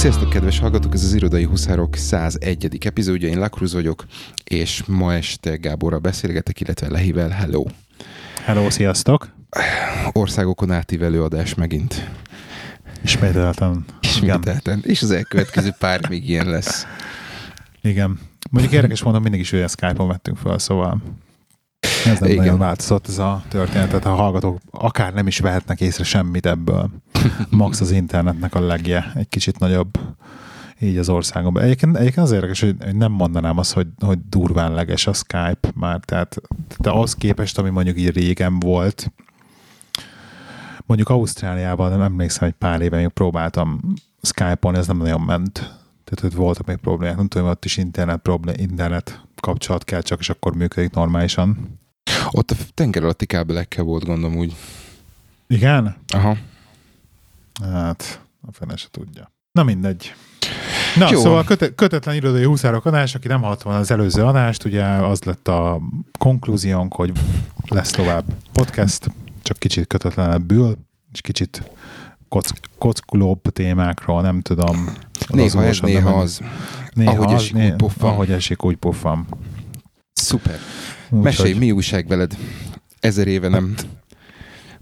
Sziasztok, kedves hallgatók! Ez az Irodai Huszárok 101. epizódja. Én Lakruz vagyok, és ma este Gáborra beszélgetek, illetve Lehivel. Hello! Hello, sziasztok! Országokon átívelő adás megint. Ismételten. Ismételten. És az elkövetkező pár még ilyen lesz. Igen. Mondjuk érdekes mondom, mindig is olyan Skype-on vettünk fel, szóval ez nem Igen. nagyon változott ez a történet, tehát a hallgatók akár nem is vehetnek észre semmit ebből. Max az internetnek a legje, egy kicsit nagyobb így az országban. Egyébként, egyébként az érdekes, hogy nem mondanám azt, hogy, hogy durván leges a Skype már, tehát de az képest, ami mondjuk így régen volt, mondjuk Ausztráliában nem emlékszem, hogy pár éve még próbáltam Skype-on, ez nem nagyon ment. Tehát hogy voltak még problémák, nem tudom, ott is internet, problém, internet kapcsolat kell csak, és akkor működik normálisan. Ott a tenger alatti kábelekkel volt gondom úgy. Igen? Aha. Hát, a fene se tudja. Na mindegy. Na, Jó. szóval köte- kötetlen irodai húszárok adás, aki nem hallott volna az előző adást, ugye az lett a konklúziónk, hogy lesz tovább podcast, csak kicsit kötetlenebbül, és kicsit kock- kockulóbb témákról, nem tudom. Néha ez, néha az. Néha ahogy az, esik, né- úgy puffam. Ahogy esik, úgy puffam. Szuper. Úgy, Mesélj, hogy... mi újság veled? Ezer éve nem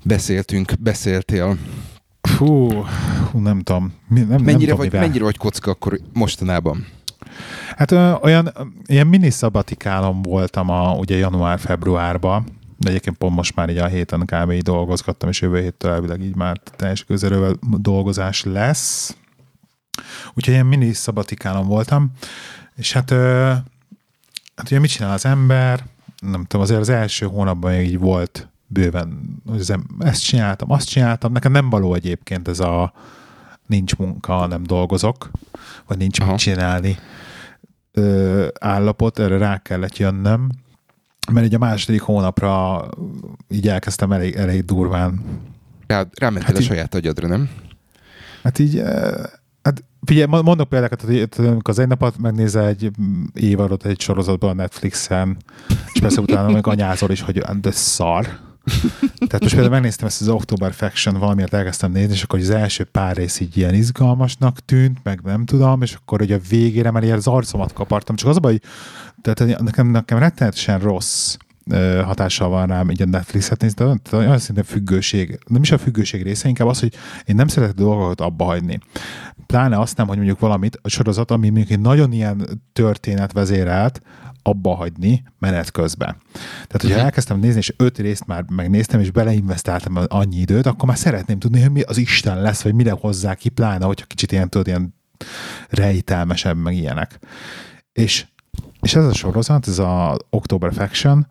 beszéltünk, beszéltél. Fú, nem tudom. Nem, mennyire, nem tudom, vagy, mennyire vagy kocka akkor mostanában? Hát olyan, ilyen mini szabatikálom voltam a, ugye január-februárban, de egyébként pont most már így a héten kb. így dolgozgattam, és jövő héttől elvileg így már teljes közelővel dolgozás lesz. Úgyhogy ilyen mini szabatikálom voltam, és hát, hát ugye mit csinál az ember? Nem tudom, azért az első hónapban így volt bőven, hogy ezt csináltam, azt csináltam. Nekem nem való egyébként ez a nincs munka, nem dolgozok, vagy nincs Aha. mit csinálni ö, állapot, erre rá kellett jönnöm, mert így a második hónapra így elkezdtem elég, elég durván. Rá, rámentél hát a így, saját agyadra, nem? Hát így, figyelj, mondok példákat, hogy az egy napot megnézel egy évadot egy sorozatban a Netflixen, és persze utána még anyázol is, hogy de szar, tehát most például megnéztem ezt az October Faction, valamiért elkezdtem nézni, és akkor az első pár rész így ilyen izgalmasnak tűnt, meg nem tudom, és akkor ugye a végére már ilyen az arcomat kapartam. Csak az a baj, tehát nekem, nekem rettenetesen rossz hatással van rám így a Netflixet nézni, de olyan szinte függőség, nem is a függőség része, inkább az, hogy én nem szeretek dolgokat abba hagyni. Pláne azt nem, hogy mondjuk valamit, a sorozat, ami mondjuk egy nagyon ilyen történet vezérelt, abba hagyni menet közben. Tehát, hogyha uh-huh. elkezdtem nézni, és öt részt már megnéztem, és beleinvestáltam annyi időt, akkor már szeretném tudni, hogy mi az Isten lesz, vagy mire hozzá ki, pláne, hogyha kicsit ilyen, tudod, ilyen rejtelmesebb, meg ilyenek. És, és ez a sorozat, ez a October Faction,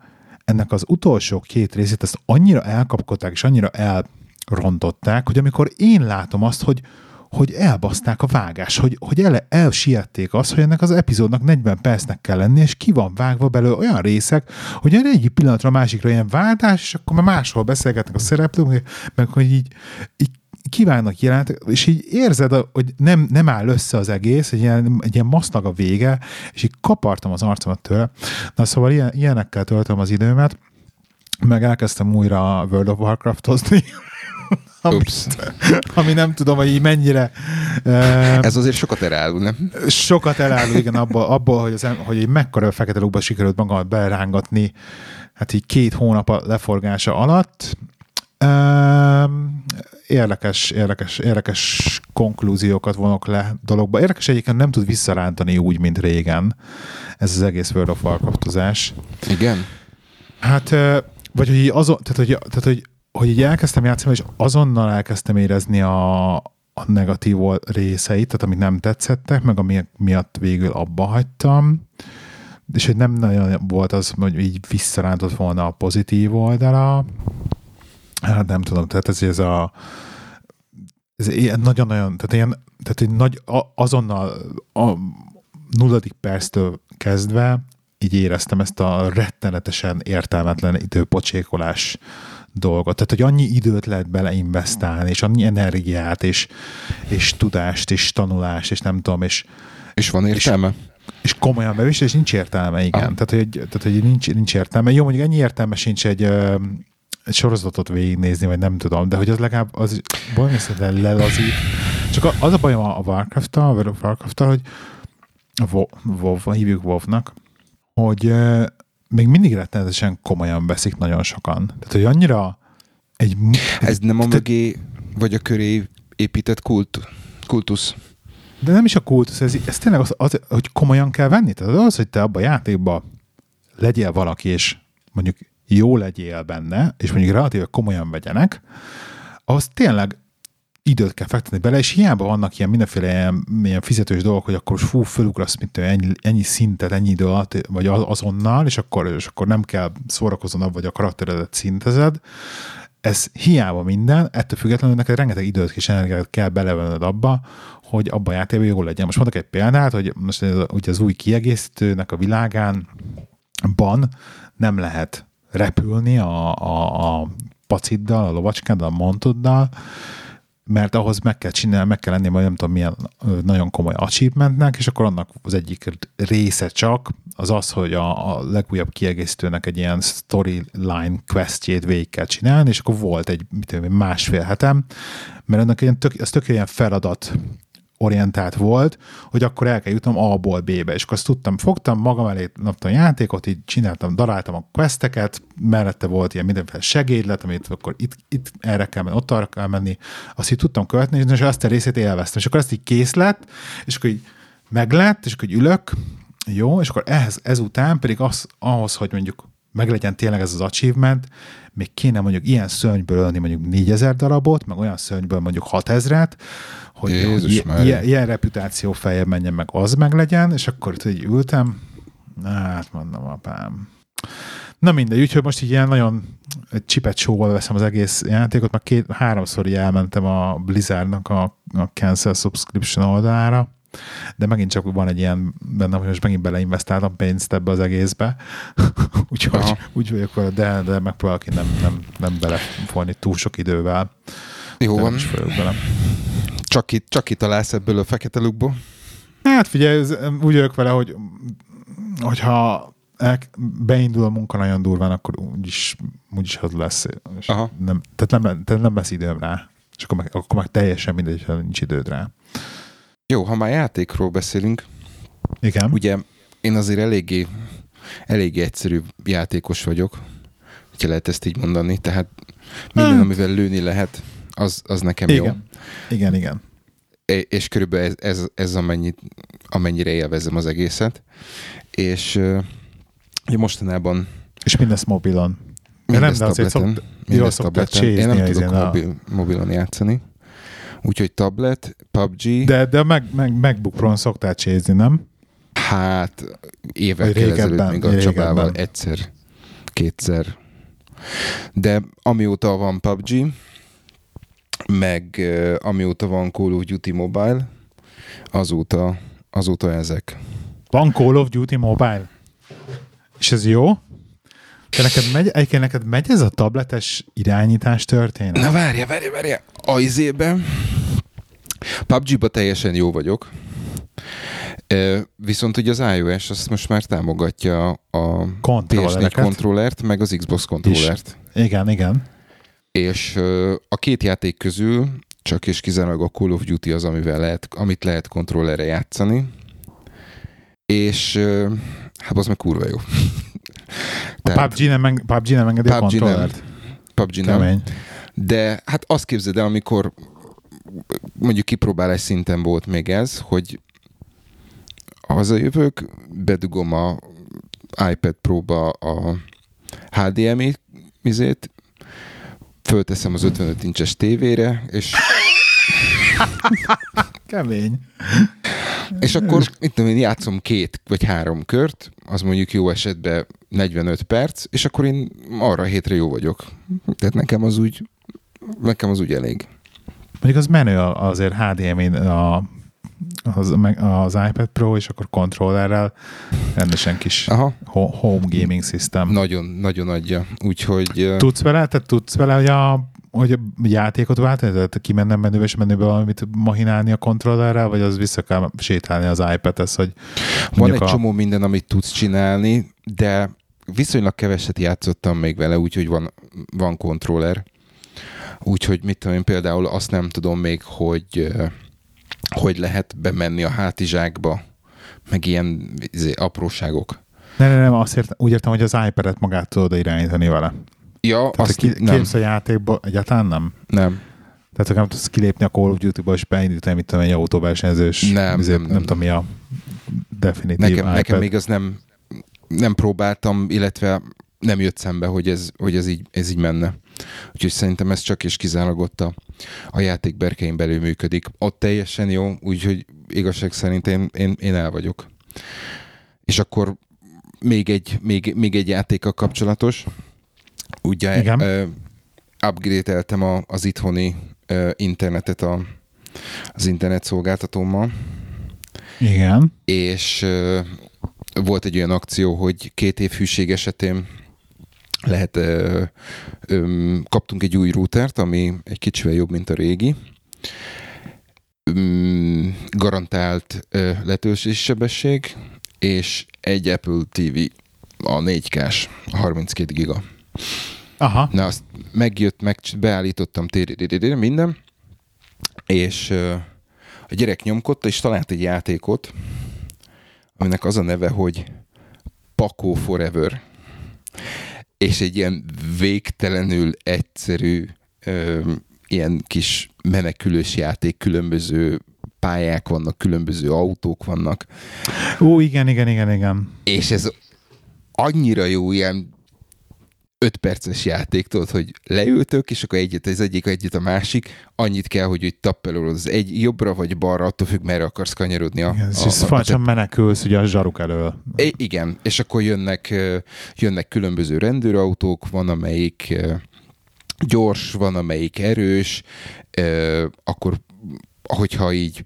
ennek az utolsó két részét ezt annyira elkapkodták, és annyira elrontották, hogy amikor én látom azt, hogy hogy elbaszták a vágás, hogy, hogy el, elsiették azt, hogy ennek az epizódnak 40 percnek kell lenni, és ki van vágva belőle olyan részek, hogy egyik pillanatra a másikra ilyen váltás, és akkor már máshol beszélgetnek a szereplők, meg hogy így, így kívánnak jelent, és így érzed, hogy nem, nem áll össze az egész, egy ilyen, egy ilyen masznak a vége, és így kapartam az arcomat tőle. Na szóval ilyen, ilyenekkel töltöm az időmet, meg elkezdtem újra World of Warcraft-ozni, ami, ami nem tudom, hogy így mennyire... Uh, Ez azért sokat elárul, nem? Sokat elárul, igen, abból, abból hogy, az, hogy egy mekkora fekete lukba sikerült magamat belerángatni, hát így két hónap a leforgása alatt. Uh, érdekes, érdekes, érdekes konklúziókat vonok le dologba. Érdekes egyébként nem tud visszarántani úgy, mint régen ez az egész World of Warcraftozás. Igen? Hát, vagy hogy azon, tehát, hogy, tehát, hogy hogy így elkezdtem játszani, és azonnal elkezdtem érezni a, a negatív részeit, tehát amit nem tetszettek, meg ami miatt végül abba hagytam, és hogy nem nagyon volt az, hogy így visszarántott volna a pozitív oldala. Hát nem tudom, tehát ez, ez a ez ilyen nagyon-nagyon, tehát ilyen, tehát egy nagy, azonnal a nulladik perctől kezdve így éreztem ezt a rettenetesen értelmetlen időpocsékolás dolgot. Tehát, hogy annyi időt lehet beleinvestálni, és annyi energiát, és, és tudást, és tanulást, és nem tudom, és... És van értelme? És, és komolyan bevis, és nincs értelme, igen. Ah. Tehát, hogy, tehát, hogy nincs, nincs értelme. Jó, mondjuk ennyi értelme sincs egy sorozatot végignézni, vagy nem tudom, de hogy az legalább az le, lelazít. Csak az a bajom a Warcraft-tal, vagy a warcraft hogy WoW, hívjuk WoW-nak, hogy még mindig rettenetesen komolyan veszik nagyon sokan. Tehát, hogy annyira egy... Ez nem a mögé, vagy a köré épített kult, kultusz. De nem is a kultusz, ez, ez tényleg az, az, hogy komolyan kell venni. Tehát az, hogy te abban a játékban legyél valaki, és mondjuk jó legyél benne, és mondjuk relatíve komolyan vegyenek, az tényleg időt kell fektetni bele, és hiába vannak ilyen mindenféle ilyen, ilyen fizetős dolgok, hogy akkor fú, fölugrasz, mint ennyi, ennyi szintet, ennyi idő alatt, vagy azonnal, és akkor, és akkor nem kell szórakoznod, vagy a karakteredet szintezed. Ez hiába minden, ettől függetlenül neked rengeteg időt és energiát kell belevenned abba, hogy abban a játékban jól legyen. Most mondok egy példát, hogy most ugye az új kiegészítőnek a világán ban nem lehet repülni a, a, a paciddal, a lovacskáddal, a montoddal, mert ahhoz meg kell csinálni, meg kell lenni majd nem tudom milyen nagyon komoly achievementnek, és akkor annak az egyik része csak az az, hogy a, a legújabb kiegészítőnek egy ilyen storyline questjét végig kell csinálni, és akkor volt egy mit tudom, másfél hetem, mert ennek ilyen tök, ez tök ilyen feladat orientált volt, hogy akkor el kell jutnom A-ból B-be, és akkor azt tudtam, fogtam magam elé a játékot, így csináltam, daráltam a questeket, mellette volt ilyen mindenféle segédlet, amit akkor itt, itt erre kell menni, ott arra kell menni, azt így tudtam követni, és azt a részét élveztem, és akkor ezt így kész lett, és akkor így meglett, és akkor így ülök, jó, és akkor ehhez, ezután pedig az, ahhoz, hogy mondjuk meglegyen tényleg ez az achievement, még kéne mondjuk ilyen szörnyből ölni mondjuk 4000 darabot, meg olyan szörnyből mondjuk 6000-et, hogy, Jézus ilyen, ilyen reputáció feljebb menjen meg, az meg legyen, és akkor így ültem, hát mondom, apám. Na mindegy, úgyhogy most így ilyen nagyon csipet sóval veszem az egész játékot, már két, háromszor elmentem a Blizzardnak a, a Cancel Subscription oldalára, de megint csak van egy ilyen bennem, hogy most megint beleinvestáltam pénzt ebbe az egészbe, úgyhogy úgy vagyok vele, de, de megpróbálok én nem, nem, nem belefolni túl sok idővel. Jó van. Is bele. Csak, itt, csak itt találsz ebből a fekete lukból? Hát figyelj, úgy vagyok vele, hogy hogyha beindul a munka nagyon durván, akkor úgyis, úgyis az lesz. És Aha. Nem, tehát, nem, tehát nem lesz időm rá. És akkor meg, akkor meg teljesen mindegy, ha nincs időd rá. Jó, ha már játékról beszélünk. Igen. Ugye én azért eléggé, eléggé egyszerű játékos vagyok, hogyha lehet ezt így mondani. Tehát minden, hmm. amivel lőni lehet, az, az nekem igen. jó. Igen, igen. És körülbelül ez, ez, ez amennyit, amennyire élvezem az egészet. És uh, mostanában... És mindezt mobilon. Mindezt nem, tableten. Szokt, mindezt tableten. Én nem tudok mobil, mobilon játszani. Úgyhogy tablet, PUBG. De, de meg, meg, MacBook Pro-n szoktál csézni, nem? Hát évekkel ezelőtt még a régebben. Csabával egyszer, kétszer. De amióta van PUBG, meg amióta van Call of Duty Mobile, azóta, azóta ezek. Van Call of Duty Mobile? És ez jó? Te neked megy, egyébként neked megy ez a tabletes irányítás történet? Na várja, várja, várja. A izében PUBG-ba teljesen jó vagyok. Viszont ugye az iOS azt most már támogatja a PS4 kontrollert, meg az Xbox kontrollert. Igen, igen. És a két játék közül csak és kizárólag a Call of Duty az, amivel lehet, amit lehet kontrollerre játszani. És hát az meg kurva jó. Tehát, a PUBG nem, PUBG nem engedi PUBG a kontrollert? Nem. PUBG nem. De hát azt képzeld el, amikor mondjuk kipróbálás szinten volt még ez, hogy hazajövök, bedugom a iPad próba a HDMI mizét, fölteszem az 55 incses tévére, és... Kemény. És akkor, itt tudom én, játszom két vagy három kört, az mondjuk jó esetben 45 perc, és akkor én arra a hétre jó vagyok. Tehát nekem az úgy, nekem az úgy elég. Mondjuk az menő azért HDMI a, az, az iPad Pro, és akkor kontrollerrel rendesen kis Aha. home gaming system. Nagyon, nagyon adja. Úgyhogy... Tudsz vele, tehát tudsz vele, hogy a hogy a játékot váltani? Tehát kimennem menőbe és menőbe valamit mahinálni a kontrollerrel, vagy az vissza kell sétálni az iPad-hez, hogy Van egy a... csomó minden, amit tudsz csinálni, de viszonylag keveset játszottam még vele, úgyhogy van, van kontroller. Úgyhogy mit tudom én, például azt nem tudom még, hogy hogy lehet bemenni a hátizsákba, meg ilyen izé, apróságok. Nem, nem, nem, azt értem, úgy értem, hogy az iPad-et magát tudod irányítani vele. Ja, Tehát azt ki, nem. a játékba, egyáltalán nem? Nem. Tehát, nem tudsz kilépni a Call of Duty-ba, és beindítani, mit tudom, egy autóversenyzős, Nem, izé- nem, nem. nem tudom, mi a definitív Nekem, iPad. nekem még az nem, nem próbáltam, illetve nem jött szembe, hogy ez, hogy ez, így, ez így menne. Úgyhogy szerintem ez csak és kizárólag ott a, a játék berkein belül működik. Ott teljesen jó, úgyhogy igazság szerint én, én, én el vagyok. És akkor még egy, még, még egy játékkal kapcsolatos. Ugye Igen. uh, upgrade-eltem a, az itthoni uh, internetet a, az internet szolgáltatómmal, Igen. és uh, volt egy olyan akció, hogy két év hűség esetén lehet, uh, um, kaptunk egy új routert, ami egy kicsivel jobb, mint a régi. Um, garantált uh, letöltési sebesség, és egy Apple TV a 4K-s, a 32 giga. Aha. Na, azt megjött, meg beállítottam minden, és ö, a gyerek nyomkodta, és talált egy játékot, aminek az a neve, hogy Paco Forever. És egy ilyen végtelenül egyszerű, ö, ilyen kis menekülős játék, különböző pályák vannak, különböző autók vannak, Ó, igen, igen, igen, igen. és ez annyira jó ilyen 5 perces játék, tudod, hogy leültök, és akkor egyet az egyik, egyet a másik, annyit kell, hogy úgy tappelolod az egy jobbra vagy balra, attól függ, merre akarsz kanyarodni. A, igen a, és a, a, menekülsz ugye a zsaruk elől. I- igen, és akkor jönnek, jönnek különböző rendőrautók, van amelyik gyors, van amelyik erős, akkor hogyha így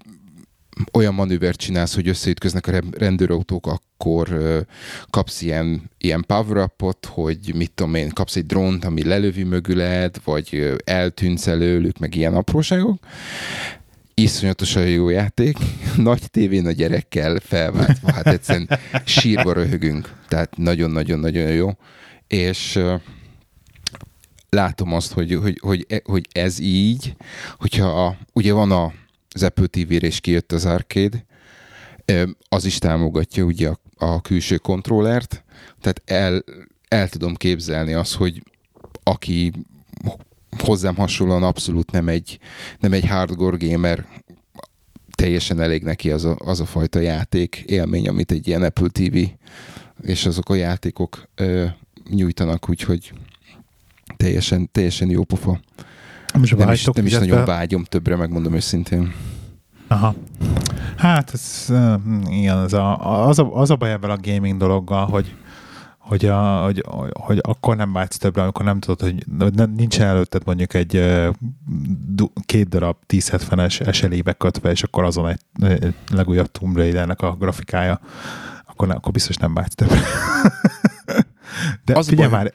olyan manővert csinálsz, hogy összeütköznek a re- rendőrautók, akkor kapsz ilyen, ilyen power hogy mit tudom én, kapsz egy drónt, ami lelövi mögüled, vagy eltűnsz előlük, meg ilyen apróságok. Iszonyatosan jó játék. Nagy tévén a gyerekkel felváltva, hát egyszerűen sírva röhögünk. Tehát nagyon-nagyon-nagyon jó. És látom azt, hogy, hogy, hogy, e- hogy ez így, hogyha a, ugye van a, az Apple TV-re is kijött az arcade, az is támogatja ugye a, a külső kontrollert, tehát el, el tudom képzelni azt, hogy aki hozzám hasonlóan abszolút nem egy, nem egy hardcore gamer, teljesen elég neki az a, az a fajta játék élmény, amit egy ilyen Apple TV és azok a játékok ö, nyújtanak, úgyhogy teljesen, teljesen jó pofa. Nem is, Nem is, nem is nagyon vágyom többre, megmondom őszintén. Aha. Hát ez, igen, ez a, az, a, az a baj ebben a gaming dologgal, hogy, hogy, a, hogy, hogy akkor nem vágysz többre, amikor nem tudod, hogy nem- nincsen előtted mondjuk egy két darab 1070-es SLI-be kötve, és akkor azon egy, egy legújabb Tomb Raider-nek a grafikája, akkor, ne, akkor biztos nem vágysz többre. De Az az figyelj baj, már,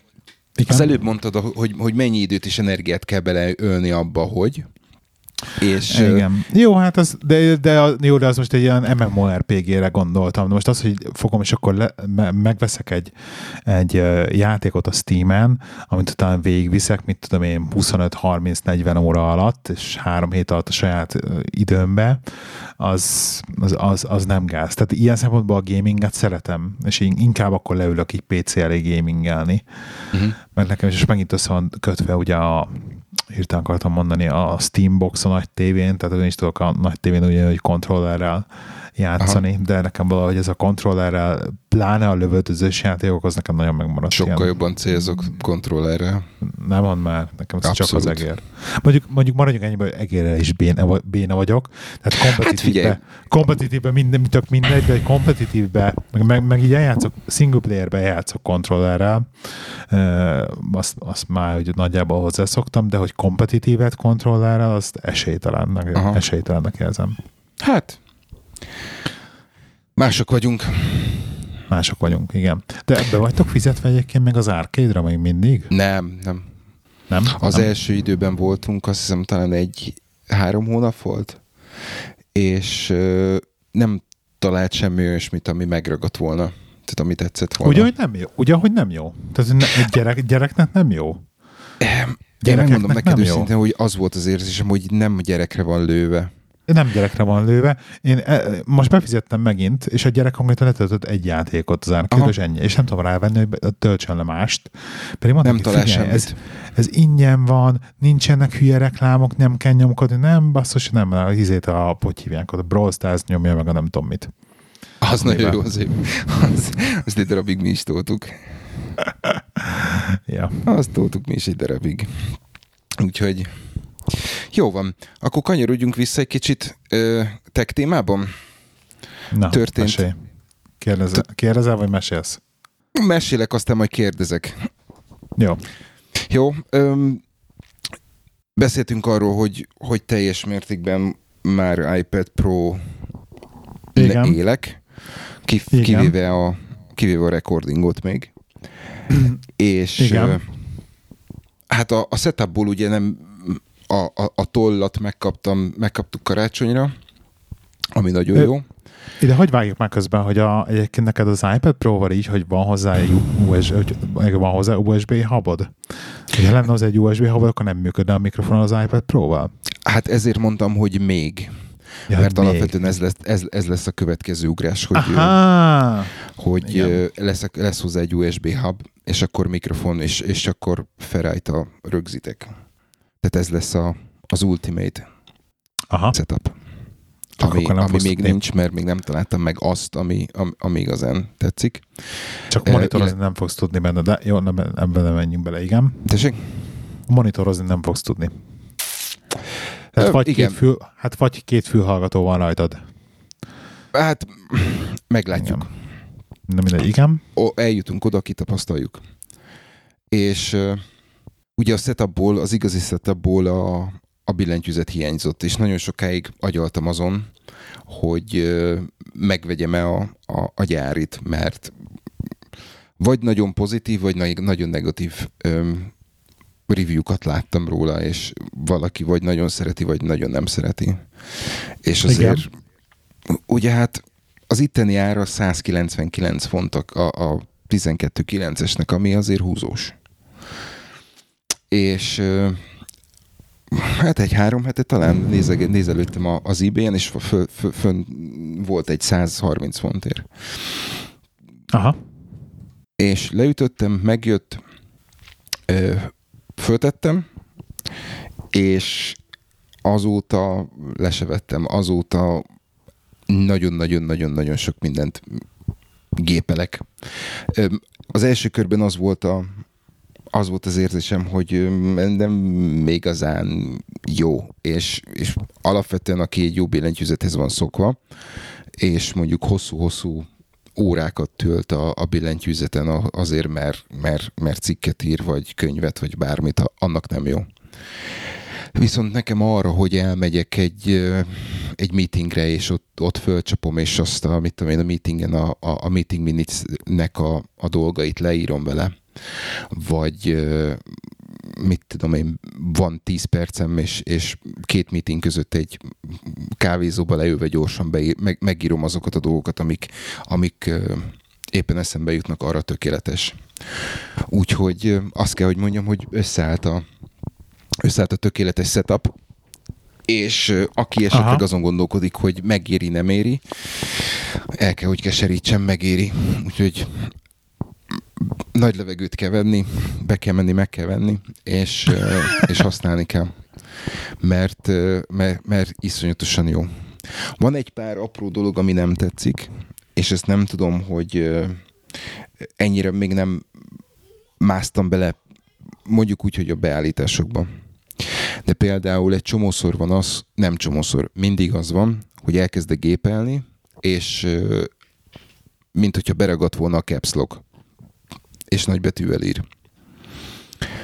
igen? Az előbb mondtad, hogy, hogy mennyi időt és energiát kell beleölni abba, hogy. És Igen. Jó, hát az, de, de, jó, de az most egy ilyen MMORPG-re gondoltam. De most az, hogy fogom, és akkor le, me, megveszek egy, egy játékot a Steam-en, amit utána végigviszek, mit tudom én, 25-30-40 óra alatt, és három hét alatt a saját időmbe, az, az, az, az nem gáz. Tehát ilyen szempontból a gaminget szeretem, és in- inkább akkor leülök így PC elé gamingelni. uh-huh. Mert nekem is megint össze van kötve ugye a hirtelen akartam mondani, a Steambox a nagy tévén, tehát én is tudok a nagy tévén ugye, hogy kontrollerrel játszani, Aha. de nekem valahogy ez a kontrollerrel, pláne a lövöldözős játékok, az nekem nagyon megmaradt. sokkal ilyen. jobban célzok kontrollerrel. Nem mond már, nekem ez csak az egér. Mondjuk, mondjuk maradjunk ennyiben, hogy egérrel is béna, béna vagyok. Tehát figyelj. kompetitívbe, kompetitívbe minden, tök mindegy, de kompetitívbe, meg, meg, meg így eljátszok, single playerbe eljátszok kontrollerrel, azt, azt már hogy nagyjából hozzászoktam, de hogy kompetitívet kontrollerrel, azt esélytelennek, esélytelennek érzem. Hát, mások vagyunk. Mások vagyunk, igen. De ebbe vagytok fizetve egyébként meg az arcade-ra még mindig? Nem, nem. Nem? Az nem? első időben voltunk, azt hiszem talán egy három hónap volt, és ö, nem talált semmi olyasmit, ami megragadt volna. Tehát ami tetszett volna. Ugye, hogy nem jó? Ugye, hogy nem jó? Tehát ne, gyerek, gyereknek nem jó? Én megmondom neked őszintén, hogy az volt az érzésem, hogy nem gyerekre van lőve. Nem gyerekre van lőve. Én e, most befizettem megint, és a gyerek konkrétan letöltött egy játékot az árkét, és ennyi. És nem tudom rávenni, hogy töltsön le mást. Pedig mondtam, nem talál semmit. Ez, ez ingyen van, nincsenek hülye reklámok, nem kell nyomkodni, nem, basszus, nem, a hizét a, hogy hívják, a Brawl Stars nyomja meg a nem tudom mit. Az nagyon jó, azért. Az, azt egy darabig mi is toltuk. ja. Azt toltuk mi is egy darabig. Úgyhogy jó van. Akkor kanyarodjunk vissza egy kicsit ö, tech témában. Na, Történt. mesélj. Kérdezel, kérdezel, vagy mesélsz? Mesélek, aztán majd kérdezek. Jó. Jó. Ö, beszéltünk arról, hogy, hogy teljes mértékben már iPad Pro Igen. élek, kivéve a, kivéve a recordingot még. És Igen. hát a, a setupból ugye nem a, a, a tollat megkaptam, megkaptuk karácsonyra, ami nagyon Ö, jó. Ide hogy vágjuk meg közben, hogy a, egyébként neked az iPad Pro-val így, hogy van hozzá egy USB, van hozzá USB hubod? Ha lenne az egy USB hubod, akkor nem működne a mikrofon az iPad Pro-val? Hát ezért mondtam, hogy még. Ja, mert még. alapvetően ez lesz, ez, ez lesz a következő ugrás, hogy, Aha. hogy lesz, lesz hozzá egy USB hub, és akkor mikrofon, és, és akkor felrájta rögzitek. Tehát ez lesz a, az ultimate Aha. setup. Ami, ami még nincs, mert még nem találtam meg azt, ami, ami, ami igazán tetszik. Csak monitorozni uh, nem fogsz tudni benne, de jó, nem, ebben nem menjünk bele, igen. Tessék? Monitorozni nem fogsz tudni. Hát, vagy igen. Két fül, hát vagy két fülhallgató van rajtad. Hát meglátjuk. Igen. Na mindegy, igen. O, eljutunk oda, kitapasztaljuk. És ugye a setupból, az igazi setupból a, a billentyűzet hiányzott, és nagyon sokáig agyaltam azon, hogy megvegyem-e a, a, a gyárit, mert vagy nagyon pozitív, vagy nagyon negatív öm, review-kat láttam róla, és valaki vagy nagyon szereti, vagy nagyon nem szereti. És azért, Igen. ugye hát az itteni ára 199 fontok a, a 12.9-esnek, ami azért húzós és hát egy három hete talán nézeg, nézelődtem az ebay-en, és fönn volt egy 130 fontért. Aha. És leütöttem, megjött, ö, föltettem, és azóta lesevettem, azóta nagyon-nagyon-nagyon-nagyon sok mindent gépelek. Az első körben az volt a, az volt az érzésem, hogy nem még igazán jó, és, és alapvetően aki egy jó billentyűzethez van szokva, és mondjuk hosszú-hosszú órákat tölt a, a billentyűzeten azért, mert, mert, mert cikket ír, vagy könyvet, vagy bármit, annak nem jó. Viszont nekem arra, hogy elmegyek egy, egy meetingre, és ott, ott fölcsapom, és azt a, mit tudom én, a meetingen a, a, a meeting minutes-nek a, a dolgait leírom vele, vagy mit tudom én, van 10 percem, és, és két meeting között egy kávézóba leülve gyorsan beír, meg, megírom azokat a dolgokat, amik, amik éppen eszembe jutnak, arra tökéletes. Úgyhogy azt kell, hogy mondjam, hogy összeállt a, összeállt a tökéletes setup, és aki esetleg Aha. azon gondolkodik, hogy megéri, nem éri, el kell, hogy keserítsem, megéri. Úgyhogy nagy levegőt kell venni, be kell menni, meg kell venni, és, és használni kell. Mert, mert, mert iszonyatosan jó. Van egy pár apró dolog, ami nem tetszik, és ezt nem tudom, hogy ennyire még nem másztam bele, mondjuk úgy, hogy a beállításokban. De például egy csomószor van az, nem csomószor, mindig az van, hogy elkezdek gépelni, és mint hogyha beragadt volna a caps lock és nagybetűvel ír.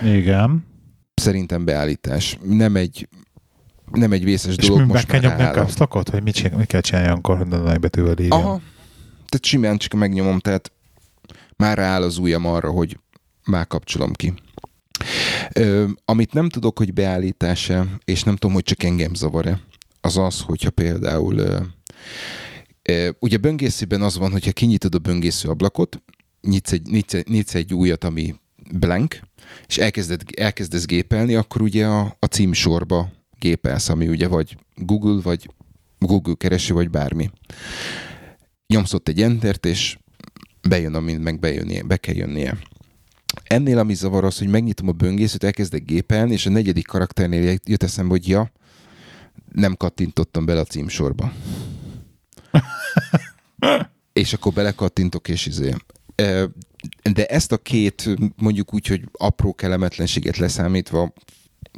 Igen. Szerintem beállítás. Nem egy nem egy vészes és dolog. Most kell nyomni a kapszlakot? Hogy mit, csinál, mit kell csinálni akkor, hogy nagybetűvel írja? Aha. Tehát simán csak megnyomom, tehát már rááll az ujjam arra, hogy már kapcsolom ki. Ö, amit nem tudok, hogy beállítása, és nem tudom, hogy csak engem zavar-e, az az, hogyha például ö, ö, ugye böngészőben az van, hogyha kinyitod a böngésző ablakot, nyitsz egy, nyitsz, nyitsz egy újat, ami blank, és elkezded, elkezdesz gépelni, akkor ugye a, a címsorba gépelsz, ami ugye vagy Google, vagy Google kereső, vagy bármi. Nyomszott egy entert, és bejön, amint meg bejönnie, be kell jönnie. Ennél ami zavar az, hogy megnyitom a böngészőt, elkezdek gépelni, és a negyedik karakternél jött eszembe, hogy ja, nem kattintottam bele a címsorba. és akkor belekattintok, és izé. De ezt a két, mondjuk úgy, hogy apró kellemetlenséget leszámítva,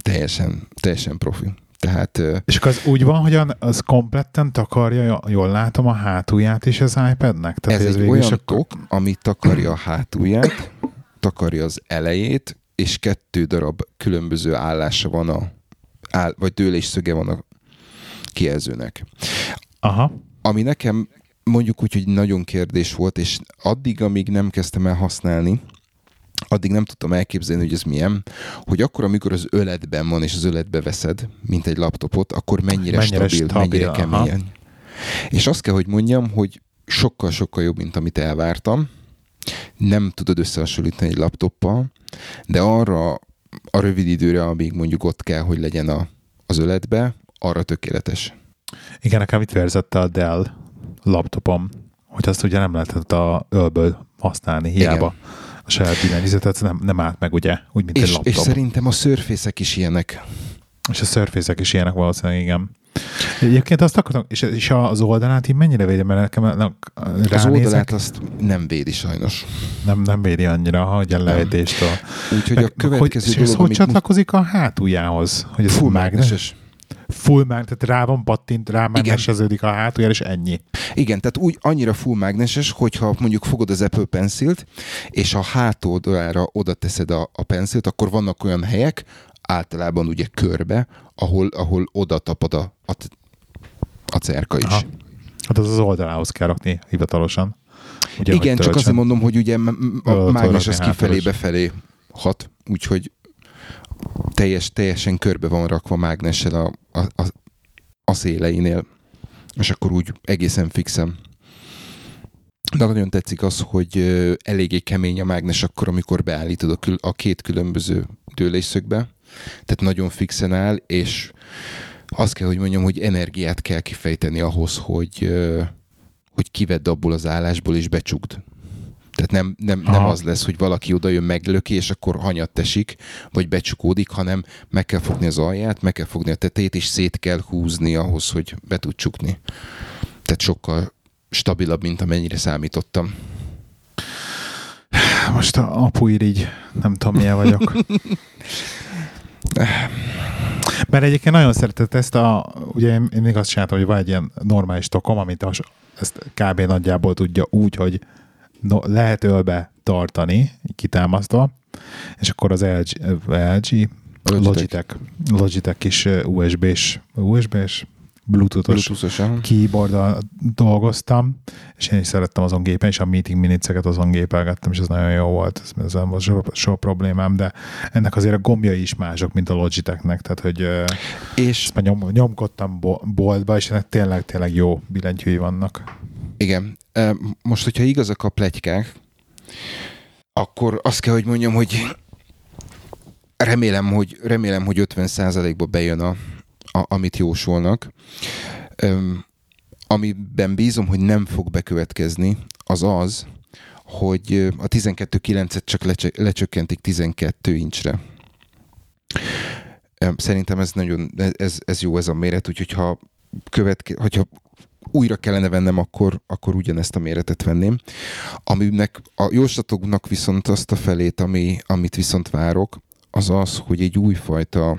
teljesen, teljesen profi. Tehát, és akkor az úgy van, hogy az kompletten takarja, jól látom, a hátulját is az iPadnek? Tehát ez, ez egy olyan akkor... tok, ami takarja a hátulját, takarja az elejét, és kettő darab különböző állása van a, áll, vagy dőlés szöge van a kijelzőnek. Aha. Ami nekem mondjuk úgy, hogy nagyon kérdés volt, és addig, amíg nem kezdtem el használni, addig nem tudtam elképzelni, hogy ez milyen, hogy akkor, amikor az öletben van, és az öletbe veszed, mint egy laptopot, akkor mennyire, mennyire stabil, stabil, mennyire keményen. Aha. És azt kell, hogy mondjam, hogy sokkal-sokkal jobb, mint amit elvártam. Nem tudod összehasonlítani egy laptoppal, de arra a rövid időre, amíg mondjuk ott kell, hogy legyen a, az öletbe, arra tökéletes. Igen, nekem itt verzette a Dell laptopom, hogy azt ugye nem lehetett a ölből használni, hiába. Igen a saját billentyűzetet nem, nem állt meg, ugye? Úgy, mint és, egy laptop. És szerintem a szörfészek is ilyenek. És a szörfészek is ilyenek valószínűleg, igen. Egyébként azt akartam, és, és az oldalát így mennyire védi, mert nekem ránézek, Az oldalát azt nem védi sajnos. Nem, nem védi annyira, hogy a lejtéstől. Úgyhogy a következő hogy, dolog, és hogy csatlakozik a hátuljához? Hogy ez full mágneses full mágnes, tehát rá van pattint, rá mágneseződik a hátuljára, és ennyi. Igen, tehát úgy annyira full mágneses, hogyha mondjuk fogod az Apple Pencilt, és a hátoldalára oda teszed a, a pencilt, akkor vannak olyan helyek, általában ugye körbe, ahol, ahol oda tapad a, a, a cerka is. Aha. Hát az az oldalához kell rakni hivatalosan. Ugye, Igen, csak azért mondom, hogy ugye a mágnes az kifelé-befelé hat, úgyhogy teljes, teljesen körbe van rakva mágnessel a, a, a, széleinél, és akkor úgy egészen fixem. De nagyon tetszik az, hogy eléggé kemény a mágnes akkor, amikor beállítod a, kül- a két különböző dőlésszögbe. Tehát nagyon fixen áll, és azt kell, hogy mondjam, hogy energiát kell kifejteni ahhoz, hogy, hogy kivedd abból az állásból és becsukd. Tehát nem, nem, nem az lesz, hogy valaki oda jön, meglöki, és akkor hanyat esik, vagy becsukódik, hanem meg kell fogni az alját, meg kell fogni a tetejét, és szét kell húzni ahhoz, hogy be tud csukni. Tehát sokkal stabilabb, mint amennyire számítottam. Most a apuirigy, nem tudom, milyen vagyok. Mert egyébként nagyon szeretett ezt a, ugye én, én még azt csináltam, hogy van egy ilyen normális tokom, amit az, ezt kb. nagyjából tudja úgy, hogy no, lehet ölbe tartani, kitámasztva, és akkor az LG, LG Logitech, Logitech is USB-s, USB-s Bluetooth-os, Bluetooth keyboard dolgoztam, és én is szerettem azon gépen, és a meeting miniceket azon gépelgettem, és ez nagyon jó volt, ez, ez nem volt soha, soha problémám, de ennek azért a gombjai is mások, mint a Logitechnek, tehát hogy és ezt nyom, nyomkodtam boltba, és ennek tényleg, tényleg jó billentyűi vannak. Igen. Most, hogyha igazak a plegykák, akkor azt kell, hogy mondjam, hogy remélem, hogy, remélem, hogy 50%-ba bejön a, a, amit jósolnak. Um, amiben bízom, hogy nem fog bekövetkezni, az az, hogy a 12.9-et csak lecsökkentik 12 incsre. Szerintem ez nagyon, ez, ez jó ez a méret, úgyhogy ha, követke, hogyha újra kellene vennem, akkor, akkor ugyanezt a méretet venném. Aminek a jóslatoknak viszont azt a felét, ami, amit viszont várok, az az, hogy egy újfajta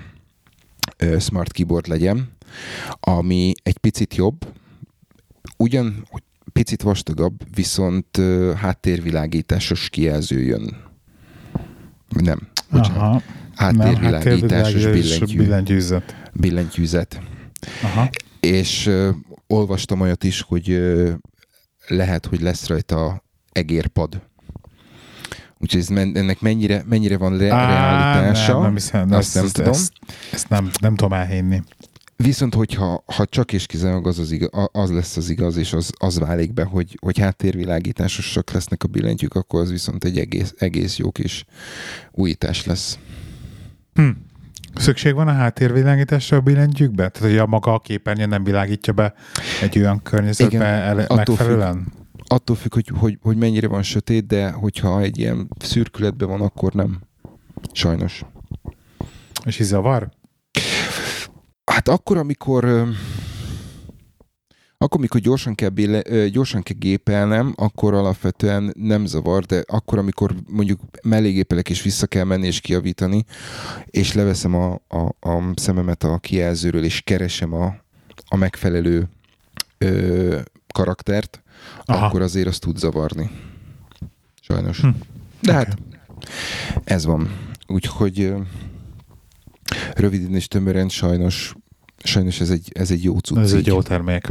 uh, smart keyboard legyen, ami egy picit jobb, ugyan picit vastagabb, viszont háttérvilágításos kijelző jön. Nem, bocsánat. Aha. Háttérvilágításos billentyű, billentyűzet. Billentyűzet. Aha. És olvastam olyat is, hogy lehet, hogy lesz rajta egérpad. Úgyhogy ez, ennek mennyire, mennyire van le, Á, realitása, nem, nem hiszem, azt ezt, nem ezt, tudom. Ezt, ezt nem, nem tudom elhinni. Viszont, hogyha ha csak és kizárólag az, az, igaz, az lesz az igaz, és az, az válik be, hogy, hogy háttérvilágításosak lesznek a billentyűk, akkor az viszont egy egész, egész jó kis újítás lesz. Hm. Szükség van a háttérvilágításra a billentyűkbe? Tehát, hogy a maga a képernyő nem világítja be egy olyan környezetbe Igen, ele- megfelelően? Függ, attól függ, hogy, hogy, hogy mennyire van sötét, de hogyha egy ilyen szürkületben van, akkor nem. Sajnos. És is zavar? Hát akkor, amikor akkor, amikor gyorsan kell, béle, gyorsan kell gépelnem, akkor alapvetően nem zavar, de akkor, amikor mondjuk mellé gépelek és vissza kell menni és kiavítani, és leveszem a, a, a szememet a kijelzőről, és keresem a, a megfelelő ö, karaktert, Aha. akkor azért azt tud zavarni. Sajnos. Hm. De okay. hát ez van. Úgyhogy röviden és tömören sajnos, sajnos ez egy, ez egy jó cucc. Ez egy jó termék.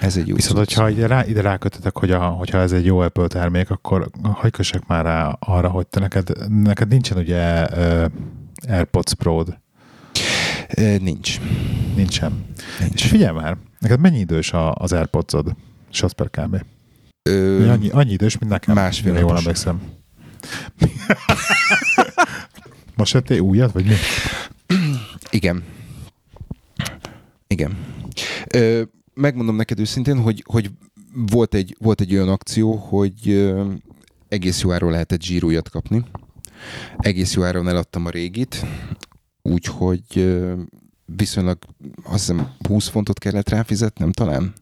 Ez egy jó Viszont, hogyha ide, rá, ide rákötetek, hogy a, hogyha ez egy jó Apple termék, akkor hagyj kössek már rá arra, hogy te neked, neked nincsen ugye uh, AirPods Pro-d. Nincs. Nincsen. Nincs. És figyelj már, neked mennyi idős az AirPods-od? Per kb. Ö... Annyi, annyi idős, mint nekem. Másfél Jól emlékszem. Most ettél újat, vagy mi? Igen. Igen. Ö, megmondom neked őszintén, hogy, hogy volt, egy, volt egy olyan akció, hogy egész jó áron lehetett zsírújat kapni. Egész jó áron eladtam a régit, úgyhogy viszonylag azt hiszem 20 fontot kellett ráfizetnem talán.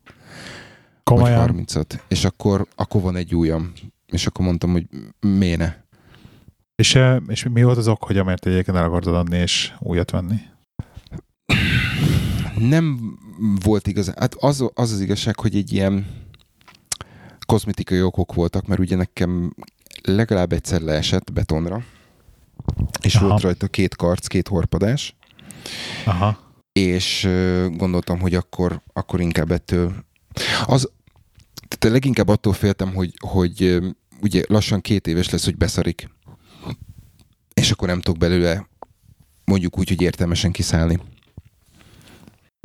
Komolyan? Vagy 30-at. És akkor, akkor van egy újam. És akkor mondtam, hogy miért ne? És, és mi volt az ok, hogy amért egyébként el akartad adni és újat venni? Nem volt igaz. Hát az, az az igazság, hogy egy ilyen kozmetikai okok voltak, mert ugye nekem legalább egyszer leesett betonra, és Aha. volt rajta két karc, két horpadás. Aha. És gondoltam, hogy akkor, akkor inkább ettől az, tehát leginkább attól féltem, hogy, hogy ugye lassan két éves lesz, hogy beszarik. És akkor nem tudok belőle mondjuk úgy, hogy értelmesen kiszállni.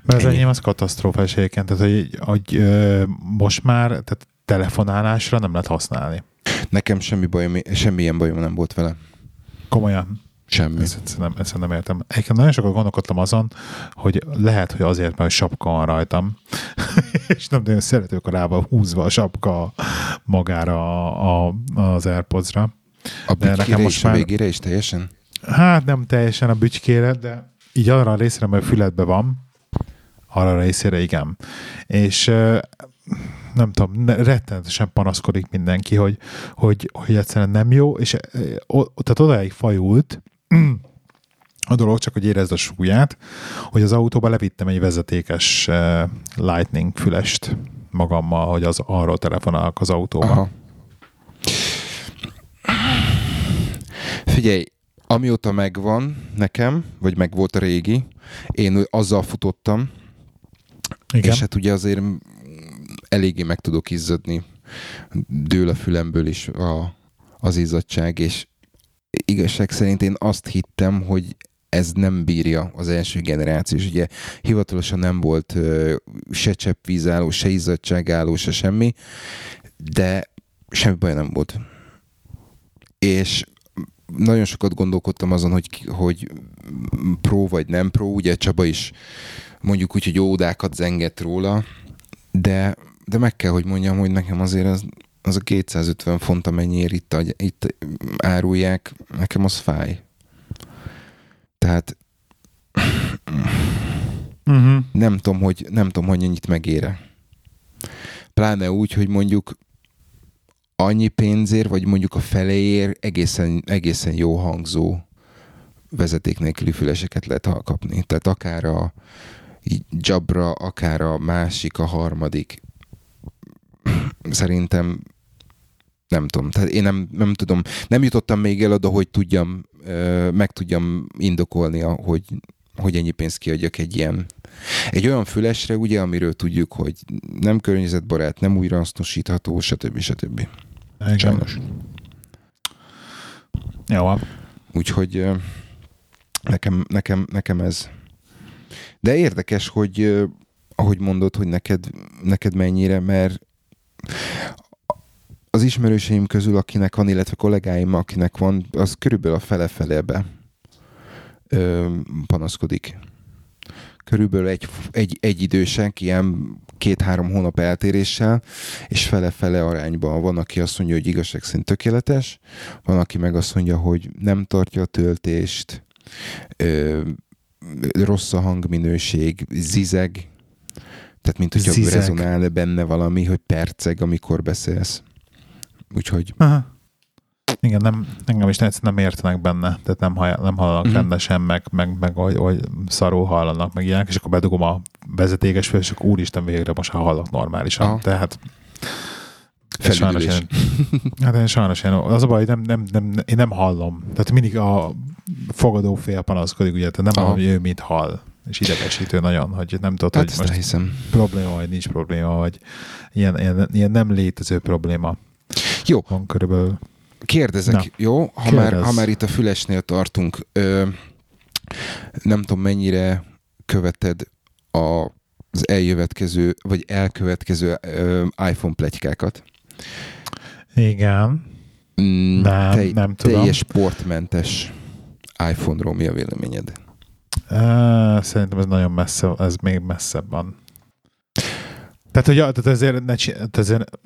Mert az enyém az katasztrófás egyébként, tehát hogy, hogy ö, most már tehát telefonálásra nem lehet használni. Nekem semmi bajom, semmilyen bajom nem volt vele. Komolyan? Semmi. Ezt, nem, ezt nem értem. Egyébként nagyon sokat gondolkodtam azon, hogy lehet, hogy azért, mert sapka van rajtam, és nem nagyon szeretők a rába húzva a sapka magára a, a, az AirPods-ra. A bütykére is, már... a végére is teljesen? Hát nem teljesen a bütykére, de így arra a részre, mert fületbe van, arra részére igen. És nem tudom, rettenetesen panaszkodik mindenki, hogy, hogy, hogy egyszerűen nem jó, és tehát odáig fajult, a dolog, csak hogy érezd a súlyát, hogy az autóba levittem egy vezetékes Lightning fülest magammal, hogy az arról telefonálok az autóba. Aha. Figyelj, amióta megvan nekem, vagy meg volt a régi, én azzal futottam, Igen. és hát ugye azért eléggé meg tudok izzadni, dől a fülemből is a, az izzadság, és igazság szerint én azt hittem, hogy ez nem bírja az első generáció, és ugye hivatalosan nem volt uh, se cseppvízálló, se izzadságálló, se semmi, de semmi baj nem volt. És nagyon sokat gondolkodtam azon, hogy, hogy pro vagy nem pro, ugye Csaba is mondjuk úgy, hogy ódákat zengett róla, de, de meg kell, hogy mondjam, hogy nekem azért az, az a 250 font, amennyiért itt, itt árulják, nekem az fáj. Tehát uh-huh. nem, tudom, hogy, nem tudom, hogy ennyit megére. Pláne úgy, hogy mondjuk annyi pénzért, vagy mondjuk a feléért egészen, egészen jó hangzó vezeték nélküli füleseket lehet kapni. Tehát akár a Jabra, akár a másik, a harmadik. Szerintem nem tudom, tehát én nem, nem tudom, nem jutottam még el oda, hogy tudjam, meg tudjam indokolni, hogy, hogy ennyi pénzt kiadjak egy ilyen, egy olyan fülesre, ugye, amiről tudjuk, hogy nem környezetbarát, nem újrahasznosítható, stb. stb. Igen. Sajnos. Jó. Úgyhogy nekem, nekem, nekem ez. De érdekes, hogy ahogy mondod, hogy neked, neked mennyire, mert az ismerőseim közül, akinek van, illetve kollégáim, akinek van, az körülbelül a fele-felebe ö, panaszkodik. Körülbelül egy, egy, egy idősek, ilyen két-három hónap eltéréssel, és fele-fele arányban van, aki azt mondja, hogy igazság szerint tökéletes, van, aki meg azt mondja, hogy nem tartja a töltést, ö, rossz a hangminőség, zizeg, tehát mint hogyha Zizek. rezonálna benne valami, hogy perceg, amikor beszélsz. Úgyhogy... Aha. Igen, nem, engem is nem értenek benne, tehát nem, hall, nem hallanak uh-huh. rendesen, meg, meg, meg hogy, hogy szarul hallanak, meg ilyenek, és akkor bedugom a vezetékes fel, és akkor úristen végre most hallok normálisan. Aha. Tehát Sajnos én, hát én sajnos én, az a baj, nem, nem, nem, én nem hallom. Tehát mindig a fogadó fél panaszkodik, ugye, tehát nem hallom, hogy ő mit hall és idegesítő nagyon, hogy nem tudod, hát hogy most hiszem. probléma, vagy nincs probléma, vagy ilyen, ilyen, ilyen nem létező probléma. Jó. Van körülbelül. Kérdezek, Na, jó? Ha már, ha már itt a fülesnél tartunk, ö, nem tudom mennyire követed a, az eljövetkező, vagy elkövetkező ö, iPhone pletykákat. Igen. Mm, nem, te, nem tudom. Teljes sportmentes iPhone-ról mi a véleményed? Szerintem ez nagyon messze, ez még messzebb van. Tehát, hogy, tehát ezért, ne, tehát ezért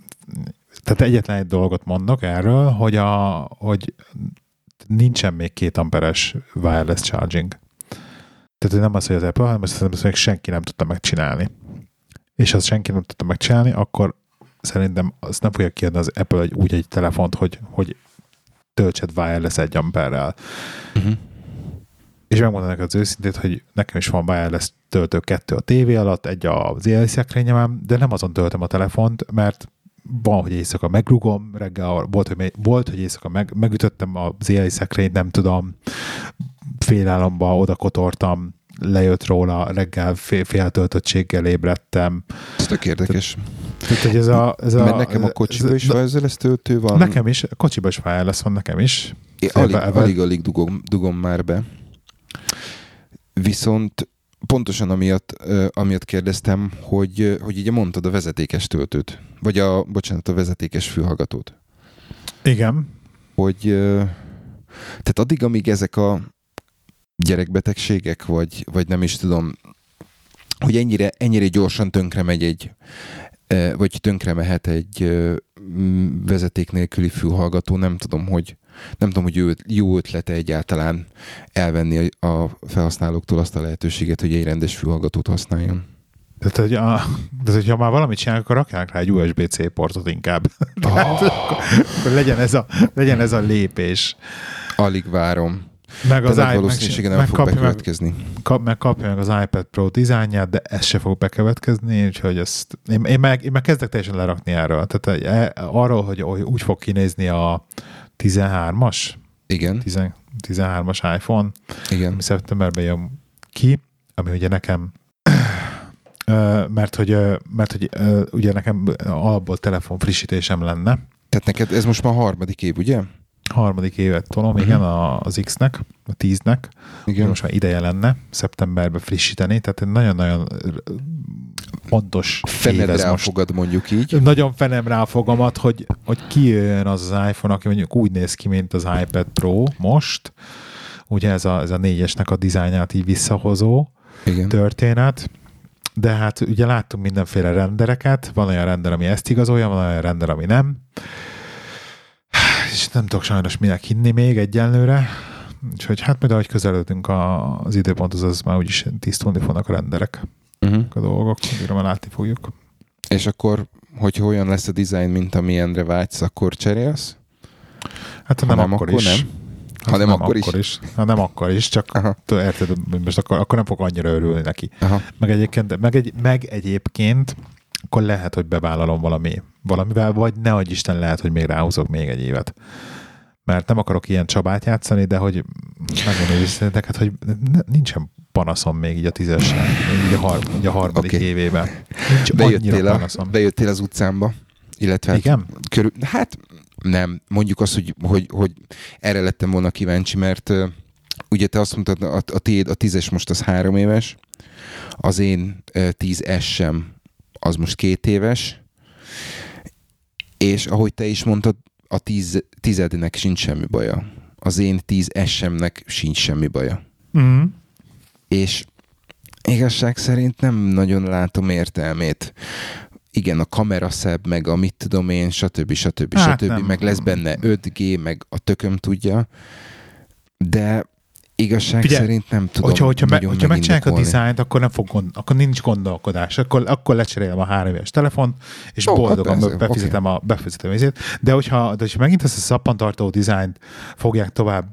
tehát egyetlen egy dolgot mondok erről, hogy, a, hogy nincsen még két amperes wireless charging. Tehát nem az, hogy az Apple, hanem azt hogy senki nem tudta megcsinálni. És ha senki nem tudta megcsinálni, akkor szerintem azt nem fogja kiadni az Apple egy, úgy egy telefont, hogy, hogy töltsed wireless egy amperrel. Uh-huh és megmondom neked az őszintét, hogy nekem is van wireless töltő kettő a tévé alatt, egy az éjjel szekrényemem, de nem azon töltöm a telefont, mert van, hogy éjszaka megrugom, reggel volt, hogy, volt, hogy éjszaka meg, megütöttem az éjjel szekrényt, nem tudom, félálomba oda kotortam, lejött róla, reggel fél, féltöltöttséggel ébredtem. Ez tök érdekes. Tehát, hogy ez a, ez a, Mert nekem a kocsiba is wireless töltő van. Nekem is, a kocsiba is wireless van nekem is. Én alig, alig, alig dugom, dugom már be. Viszont pontosan amiatt, amiatt kérdeztem, hogy, hogy ugye mondtad a vezetékes töltőt, vagy a, bocsánat, a vezetékes fülhallgatót. Igen. Hogy tehát addig, amíg ezek a gyerekbetegségek, vagy, vagy nem is tudom, hogy ennyire, ennyire gyorsan tönkre megy egy, vagy tönkre mehet egy vezeték nélküli fülhallgató, nem tudom, hogy nem tudom, hogy jó, jó ötlete egyáltalán elvenni a felhasználóktól azt a lehetőséget, hogy egy rendes fülhallgatót használjon. Tehát, hogy a, de hogyha már valamit csinálnak, akkor rakják rá egy USB-C portot inkább. Oh. akkor, akkor legyen, ez a, legyen ez a lépés. Alig várom. Meg az iPad valószínűsége nem meg fog bekövetkezni. Meg, kap, meg kapja meg az iPad Pro dizájnját, de ez se fog bekövetkezni, úgyhogy ezt, én, én, meg, én meg kezdek teljesen lerakni erről. Tehát e, arról, hogy úgy fog kinézni a 13-as? Igen. 10, 13-as iPhone. Igen. Ami szeptemberben jön ki, ami ugye nekem mert hogy, mert hogy ugye nekem alapból telefon frissítésem lenne. Tehát neked ez most már a harmadik év, ugye? Harmadik évet tolom, uh-huh. igen, az X-nek, a 10-nek. Igen. Most már ideje lenne szeptemberben frissíteni, tehát nagyon-nagyon pontos Fenem ráfogad most. mondjuk így. Nagyon fenem ráfogamat, hogy, hogy kijön az az iPhone, aki mondjuk úgy néz ki, mint az iPad Pro most, ugye ez a, ez a négyesnek a dizájnját így visszahozó Igen. történet, de hát ugye láttunk mindenféle rendereket, van olyan render, ami ezt igazolja, van olyan render, ami nem, és nem tudok sajnos minek hinni még egyenlőre, úgyhogy hát majd ahogy közeledünk az időponthoz, az már úgyis tisztulni fognak a renderek uh-huh. a dolgok, amire már látni fogjuk. És akkor, hogyha olyan lesz a design, mint amilyenre vágysz, akkor cserélsz? Hát ha, ha nem, nem, akkor, akkor is. Nem. Ha hát nem, nem akkor, akkor is. is. Ha nem akkor is, csak Aha. érted, most akkor, akkor nem fog annyira örülni neki. Aha. Meg egyébként, meg, egy, meg egyébként akkor lehet, hogy bevállalom valami, valamivel, vagy ne adj Isten lehet, hogy még ráhúzok még egy évet. Mert nem akarok ilyen csabát játszani, de hogy megmondom őszintén neked, hogy nincsen panaszom még így a tízesen, így a, har, így a harmadik okay. évében. Nincs bejöttél, a, bejöttél az utcámba, illetve hát Igen? Körül, hát nem, mondjuk azt, hogy, hogy, hogy erre lettem volna kíváncsi, mert uh, ugye te azt mondtad, a, a tiéd, a tízes most az három éves, az én uh, tíz S sem, az most két éves, és ahogy te is mondtad, a tíz, tizednek sincs semmi baja. Az én tíz S-emnek sincs semmi baja. Mm. És igazság szerint nem nagyon látom értelmét. Igen, a kamera szebb, meg a mit tudom én, stb. stb. Hát stb. Nem. Meg lesz benne 5G, meg a tököm tudja. De Igazság Figyelj, szerint nem tudom. Hogyha, hogyha, me, hogyha megcsinálják a dizájnt, akkor nem fog gond, akkor nincs gondolkodás. Akkor, akkor lecserélem a három éves telefont, és oh, boldogan hát befizetem, okay. a, befizetem ezért. De hogyha, de hogyha megint ezt a szappantartó dizájnt fogják tovább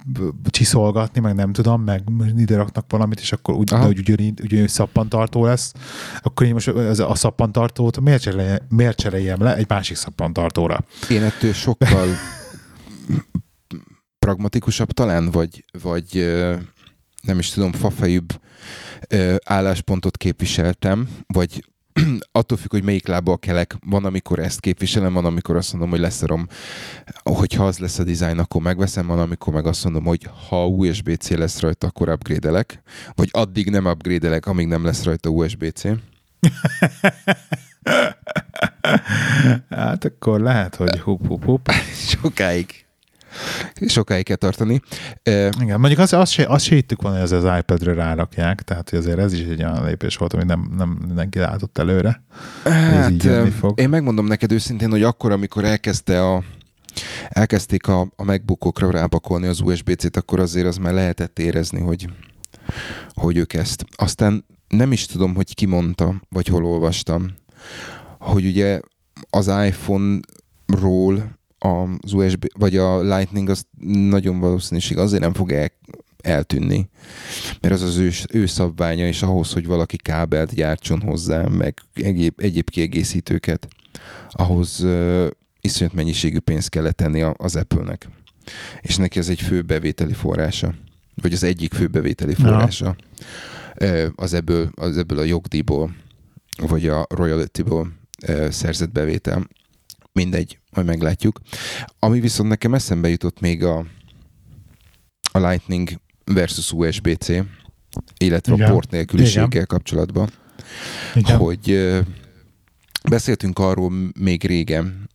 csiszolgatni, meg nem tudom, meg ide raknak valamit, és akkor úgy, úgy, úgy, úgy, úgy szappantartó lesz, akkor én most ez a szappantartót miért cseréljem, miért cseréljem le egy másik szappantartóra? Én ettől sokkal pragmatikusabb talán, vagy, vagy nem is tudom, fafejűbb álláspontot képviseltem, vagy attól függ, hogy melyik lábbal kelek. Van, amikor ezt képviselem, van, amikor azt mondom, hogy leszarom, hogy ha az lesz a dizájn, akkor megveszem, van, amikor meg azt mondom, hogy ha USB-C lesz rajta, akkor upgrade-elek, vagy addig nem upgrade-elek, amíg nem lesz rajta USB-C. hát akkor lehet, hogy hup, hup, hup. Sokáig sokáig kell tartani. Igen, mondjuk azt, azt, se, azt se hittük volna, hogy ez az iPad-re rárakják, tehát hogy azért ez is egy olyan lépés volt, amit nem, nem mindenki látott előre. Hát, fog. én megmondom neked őszintén, hogy akkor, amikor elkezdte a, elkezdték a, a MacBookokra rábakolni az USB-C-t, akkor azért az már lehetett érezni, hogy, hogy ők ezt. Aztán nem is tudom, hogy ki mondta, vagy hol olvastam, hogy ugye az iPhone-ról az USB, vagy a Lightning az nagyon valószínűség azért nem fog el, eltűnni, mert az az ő, ő szabványa, és ahhoz, hogy valaki kábelt gyártson hozzá, meg egyéb, egyéb kiegészítőket, ahhoz uh, iszonyat mennyiségű pénzt kellett tenni az Apple-nek. És neki ez egy fő bevételi forrása, vagy az egyik fő bevételi forrása. Uh, az, ebből, az ebből a jogdíjból, vagy a royalty-ból szerzett bevétel. Mindegy, majd meglátjuk. Ami viszont nekem eszembe jutott még a, a Lightning versus USB-C, illetve Igen. a port nélküliséggel kapcsolatban, Igen. hogy beszéltünk arról még régen,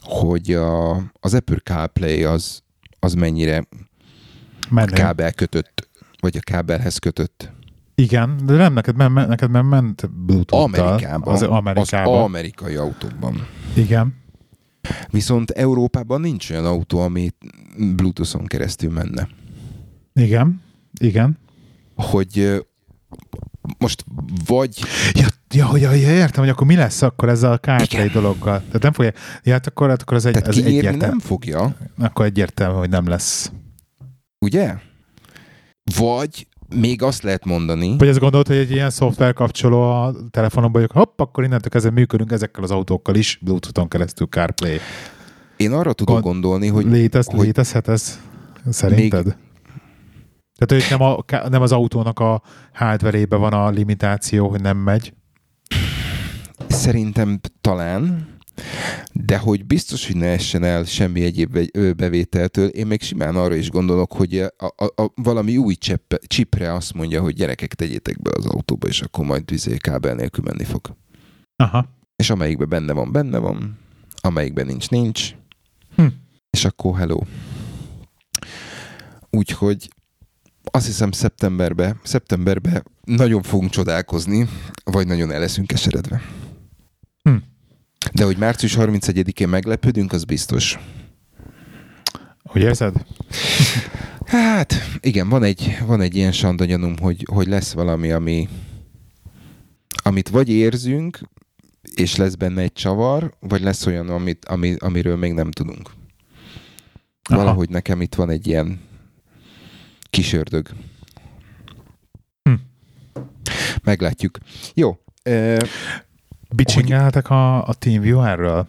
hogy a, az Apple CarPlay az, az mennyire Menő. kábel kötött, vagy a kábelhez kötött. Igen, de nem neked, men, neked men, ment Bluetooth-tal. Amerikában. Az, Amerikában. az amerikai autókban. Igen. Viszont Európában nincs olyan autó, ami Bluetooth-on keresztül menne. Igen, igen. Hogy most vagy... Ja, ja, hogy ja, értem, hogy akkor mi lesz akkor ezzel a CarPlay dologgal. Tehát nem fogja... Ja, hát akkor, hát akkor az egy, Tehát az egyértelmű. nem fogja. Akkor egyértelmű, hogy nem lesz. Ugye? Vagy még azt lehet mondani... Vagy ezt gondolod, hogy egy ilyen szoftver kapcsoló a telefonomban, hogy hopp, akkor innentől kezdve működünk ezekkel az autókkal is, Bluetooth-on keresztül CarPlay. Én arra tudok Gond, gondolni, hogy... Létez, hogy létezhet ez szerinted? Még... Tehát, hogy nem, a, nem az autónak a hardware van a limitáció, hogy nem megy? Szerintem talán, de hogy biztos, hogy ne essen el semmi egyéb bevételtől, én még simán arra is gondolok, hogy a, a, a, valami új csepp, csipre azt mondja, hogy gyerekek, tegyétek be az autóba, és akkor majd vizé kábel nélkül menni fog. Aha. És amelyikben benne van, benne van, amelyikben nincs, nincs. Hm. És akkor hello. Úgyhogy azt hiszem szeptemberbe, szeptemberbe nagyon fogunk csodálkozni, vagy nagyon el leszünk keseredve. Hm. De hogy március 31-én meglepődünk, az biztos. Hogy érzed? Hát, igen, van egy, van egy ilyen sandagyanum, hogy, hogy lesz valami, ami, amit vagy érzünk, és lesz benne egy csavar, vagy lesz olyan, amit, ami, amiről még nem tudunk. Aha. Valahogy nekem itt van egy ilyen kis ördög. Hm. Meglátjuk. Jó. Bicsingeltek a, a TeamViewer-ről?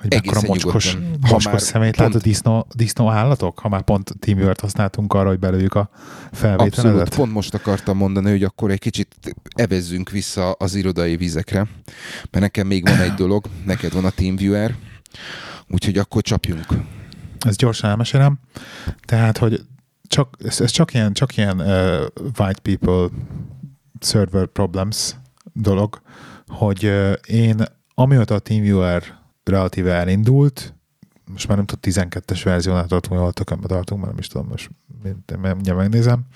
Hogy mekkora mocskos, mocskos szemét lát a disznó, disznó állatok, ha már pont TeamViewer-t használtunk arra, hogy belőjük a felvételedet? Abszolút, pont most akartam mondani, hogy akkor egy kicsit evezzünk vissza az irodai vizekre, mert nekem még van egy dolog, neked van a TeamViewer, úgyhogy akkor csapjunk. Ez gyorsan elmesélem. Tehát, hogy csak, ez, ez csak ilyen, csak ilyen uh, white people server problems dolog, hogy én amióta a TeamViewer relatíve elindult, most már nem tudom, 12-es verziónál tartunk, ahol tökönbe tartunk, mert nem is tudom, most mindjárt megnézem.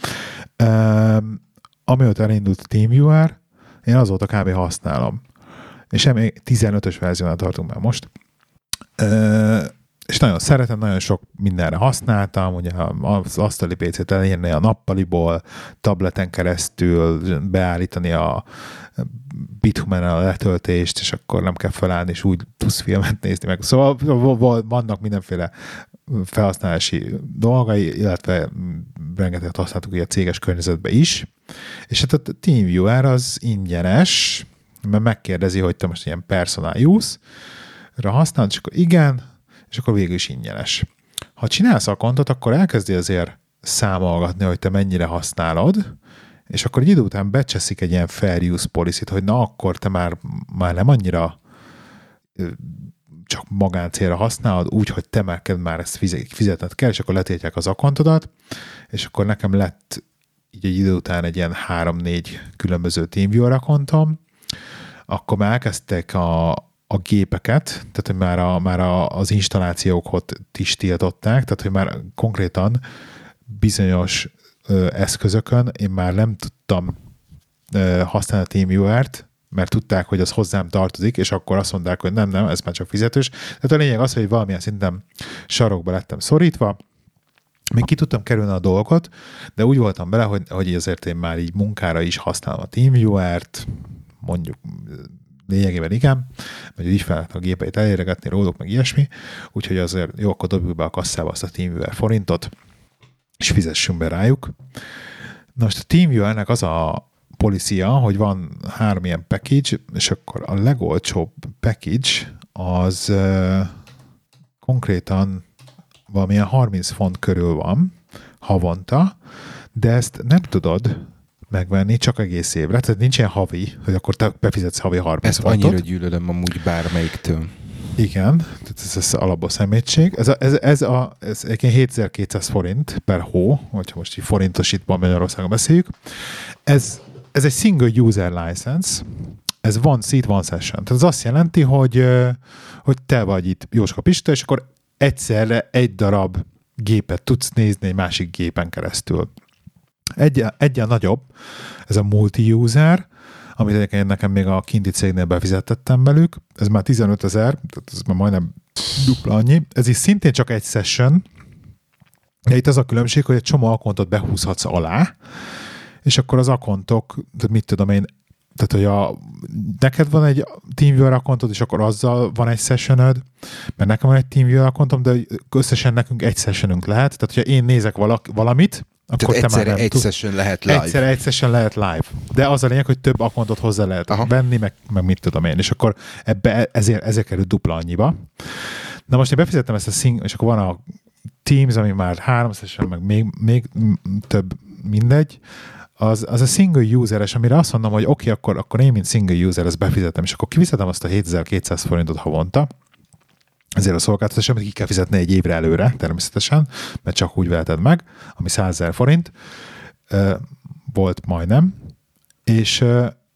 Um, amióta elindult a TeamViewer, én azóta kb. használom. És még 15-ös verziónál tartunk már most. És nagyon szeretem, nagyon sok mindenre használtam, ugye az asztali PC-t elérni a nappaliból, tableten keresztül beállítani a bithumen a letöltést, és akkor nem kell felállni, és úgy tudsz filmet nézni meg. Szóval vannak mindenféle felhasználási dolgai, illetve rengeteget használtuk a céges környezetbe is. És hát a TeamViewer az ingyenes, mert megkérdezi, hogy te most ilyen personal use-ra használod, és akkor igen, és akkor végül is ingyenes. Ha csinálsz a kontot, akkor elkezdi azért számolgatni, hogy te mennyire használod, és akkor egy idő után becseszik egy ilyen fair use policy hogy na akkor te már, már nem annyira csak magáncélra használod, úgy, hogy te már, már ezt fizetned kell, és akkor letiltják az akontodat, és akkor nekem lett így egy idő után egy ilyen három-négy különböző TeamViewer akontom, akkor már elkezdtek a, a gépeket, tehát hogy már, a, már a, az installációkat is tiltották, tehát hogy már konkrétan bizonyos ö, eszközökön én már nem tudtam ö, használni a TeamViewer-t, mert tudták, hogy az hozzám tartozik, és akkor azt mondták, hogy nem, nem, ez már csak fizetős. Tehát a lényeg az, hogy valamilyen szinten sarokba lettem szorítva, még ki tudtam kerülni a dolgot, de úgy voltam bele, hogy, hogy azért én már így munkára is használom a TeamViewer-t, mondjuk lényegében igen, vagy így fel a gépeit eléregetni, róluk, meg ilyesmi, úgyhogy azért jó, akkor dobjuk be a kasszába azt a TeamViewer forintot, és fizessünk be rájuk. Na most a TeamViewer-nek az a policia, hogy van három ilyen package, és akkor a legolcsóbb package az uh, konkrétan valamilyen 30 font körül van havonta, de ezt nem tudod megvenni csak egész évre. Tehát nincs ilyen havi, hogy akkor te befizetsz havi 30 Ezt fontot. annyira gyűlölöm amúgy bármelyiktől. Igen, tehát ez az alapból szemétség. Ez, a, ez, ez, a, ez egyébként 7200 forint per hó, hogyha most így forintosítva Magyarországon beszéljük. Ez, ez egy single user license, ez van seat, van session. Tehát ez azt jelenti, hogy, hogy te vagy itt Jóska Pista, és akkor egyszerre egy darab gépet tudsz nézni egy másik gépen keresztül. Egy, egyen nagyobb, ez a multi-user, amit egyébként nekem még a kinti cégnél befizettettem velük, ez már 15 ezer, tehát ez már majdnem dupla annyi. Ez is szintén csak egy session, de itt az a különbség, hogy egy csomó akontot behúzhatsz alá, és akkor az akontok, tehát mit tudom én, tehát, hogy a, neked van egy TeamViewer akontod, és akkor azzal van egy sessionöd, mert nekem van egy TeamViewer akontom, de összesen nekünk egy sessionünk lehet. Tehát, hogyha én nézek valak, valamit, akkor Tehát nem egy session lehet live. Egyszer egy session lehet live. De az a lényeg, hogy több akontot hozzá lehet Aha. venni, meg, meg mit tudom én. És akkor ebbe, ezért, ezért kerül dupla annyiba. Na most én befizettem ezt a szing, és akkor van a Teams, ami már három session, meg még, még több, mindegy az, az a single user-es, amire azt mondom, hogy oké, okay, akkor, akkor én, mint single user, ezt befizetem, és akkor kifizetem azt a 7200 forintot havonta, ezért a szolgáltatás, amit ki kell fizetni egy évre előre, természetesen, mert csak úgy veheted meg, ami 100 000 forint, volt majdnem, és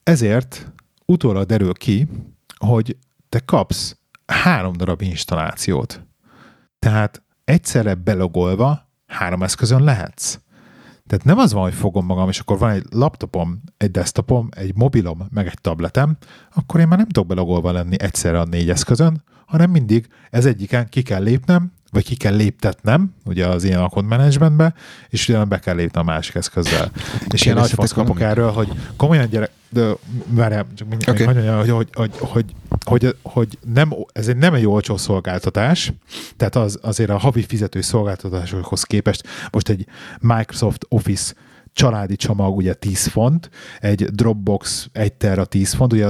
ezért utólag derül ki, hogy te kapsz három darab installációt. Tehát egyszerre belogolva három eszközön lehetsz. Tehát nem az van, hogy fogom magam, és akkor van egy laptopom, egy desktopom, egy mobilom, meg egy tabletem, akkor én már nem tudok belogolva lenni egyszerre a négy eszközön, hanem mindig ez egyiken ki kell lépnem, vagy ki kell léptetnem, ugye az ilyen account managementbe, és utána be kell lépni a másik eszközzel. és ilyen nagy fasz kapok erről, hogy komolyan gyerek, de várjál, csak mindig, okay. hogy, hogy, hogy, hogy, hogy, hogy nem, ez egy nem egy olcsó szolgáltatás, tehát az, azért a havi fizető szolgáltatásokhoz képest most egy Microsoft Office családi csomag ugye 10 font, egy Dropbox 1 terra 10 font, ugye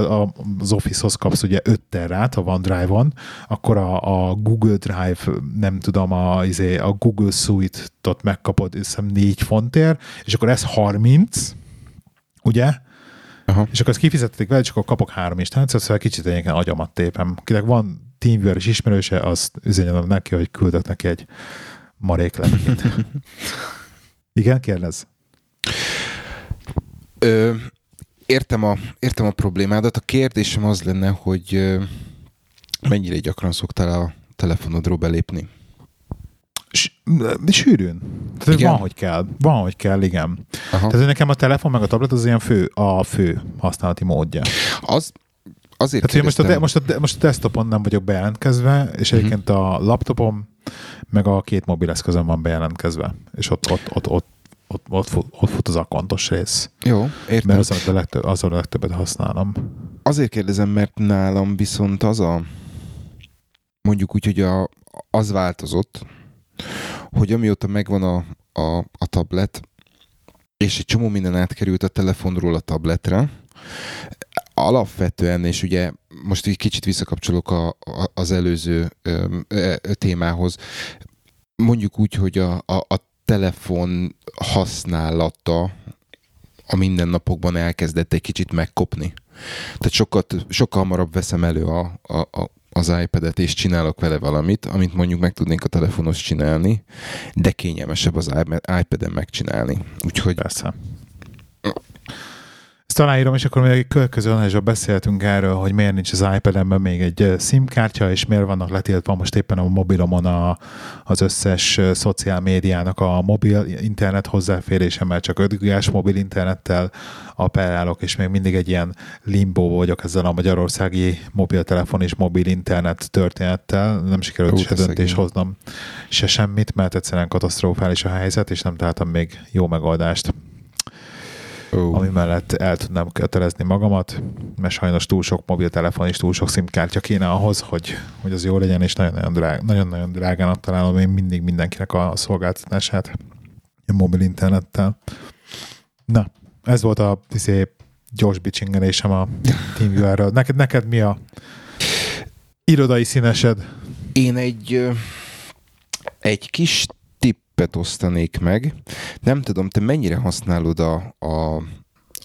az Office-hoz kapsz ugye 5 terrát a OneDrive-on, akkor a, a Google Drive, nem tudom, a, izé, a Google Suite-tot megkapod, hiszem 4 fontért, és akkor ez 30, ugye? Aha. És akkor ezt kifizették vele, és akkor kapok három instánciát, szóval kicsit egyébként agyamat tépem. Kinek van TeamViewer is ismerőse, azt üzenjem neki, hogy küldök neki egy marék Igen, kérdez? Ö, értem, a, értem a problémádat. A kérdésem az lenne, hogy mennyire gyakran szoktál a telefonodról belépni. De sűrűn. Tehát igen? van, hogy kell. Van, hogy kell, igen. Aha. Tehát nekem a telefon meg a tablet az ilyen fő, a fő használati módja. Az, azért Tehát, most, a, de, most, a, most a desktopon nem vagyok bejelentkezve, és uh-huh. egyébként a laptopom meg a két mobileszközön van bejelentkezve, és ott, ott, ott, ott ott, ott, fut, ott fut az akkontos rész. Jó, értem. Mert az a, legtöbb, az a legtöbbet használom. Azért kérdezem, mert nálam viszont az a mondjuk úgy, hogy a, az változott, hogy amióta megvan a, a, a tablet, és egy csomó minden átkerült a telefonról a tabletre, alapvetően, és ugye most egy kicsit visszakapcsolok a, a, az előző ö, ö, témához, mondjuk úgy, hogy a, a, a telefon használata a mindennapokban elkezdett egy kicsit megkopni. Tehát sokkal, sokkal hamarabb veszem elő a, a, a, az iPad-et, és csinálok vele valamit, amit mondjuk meg tudnék a telefonos csinálni, de kényelmesebb az iPad-en megcsinálni. Úgyhogy... Persze. Ezt aláírom, és akkor még egy következő adásban beszéltünk erről, hogy miért nincs az iPad-emben még egy SIM-kártya, és miért vannak letiltva most éppen a mobilomon a, az összes szociál médiának a mobil internet hozzáférése, mert csak 5 g mobil internettel appellálok, és még mindig egy ilyen limbo vagyok ezzel a magyarországi mobiltelefon és mobil internet történettel. Nem sikerült se döntés hoznom se semmit, mert egyszerűen katasztrofális a helyzet, és nem találtam még jó megoldást oh. ami mellett el tudnám kötelezni magamat, mert sajnos túl sok mobiltelefon és túl sok szimkártya kéne ahhoz, hogy, hogy az jó legyen, és nagyon-nagyon, drág, nagyon-nagyon drágának találom én mindig mindenkinek a szolgáltatását a mobil internettel. Na, ez volt a szép gyors bicsingelésem a TeamViewer-ről. Neked, neked mi a irodai színesed? Én egy egy kis tippet osztanék meg. Nem tudom, te mennyire használod a, a,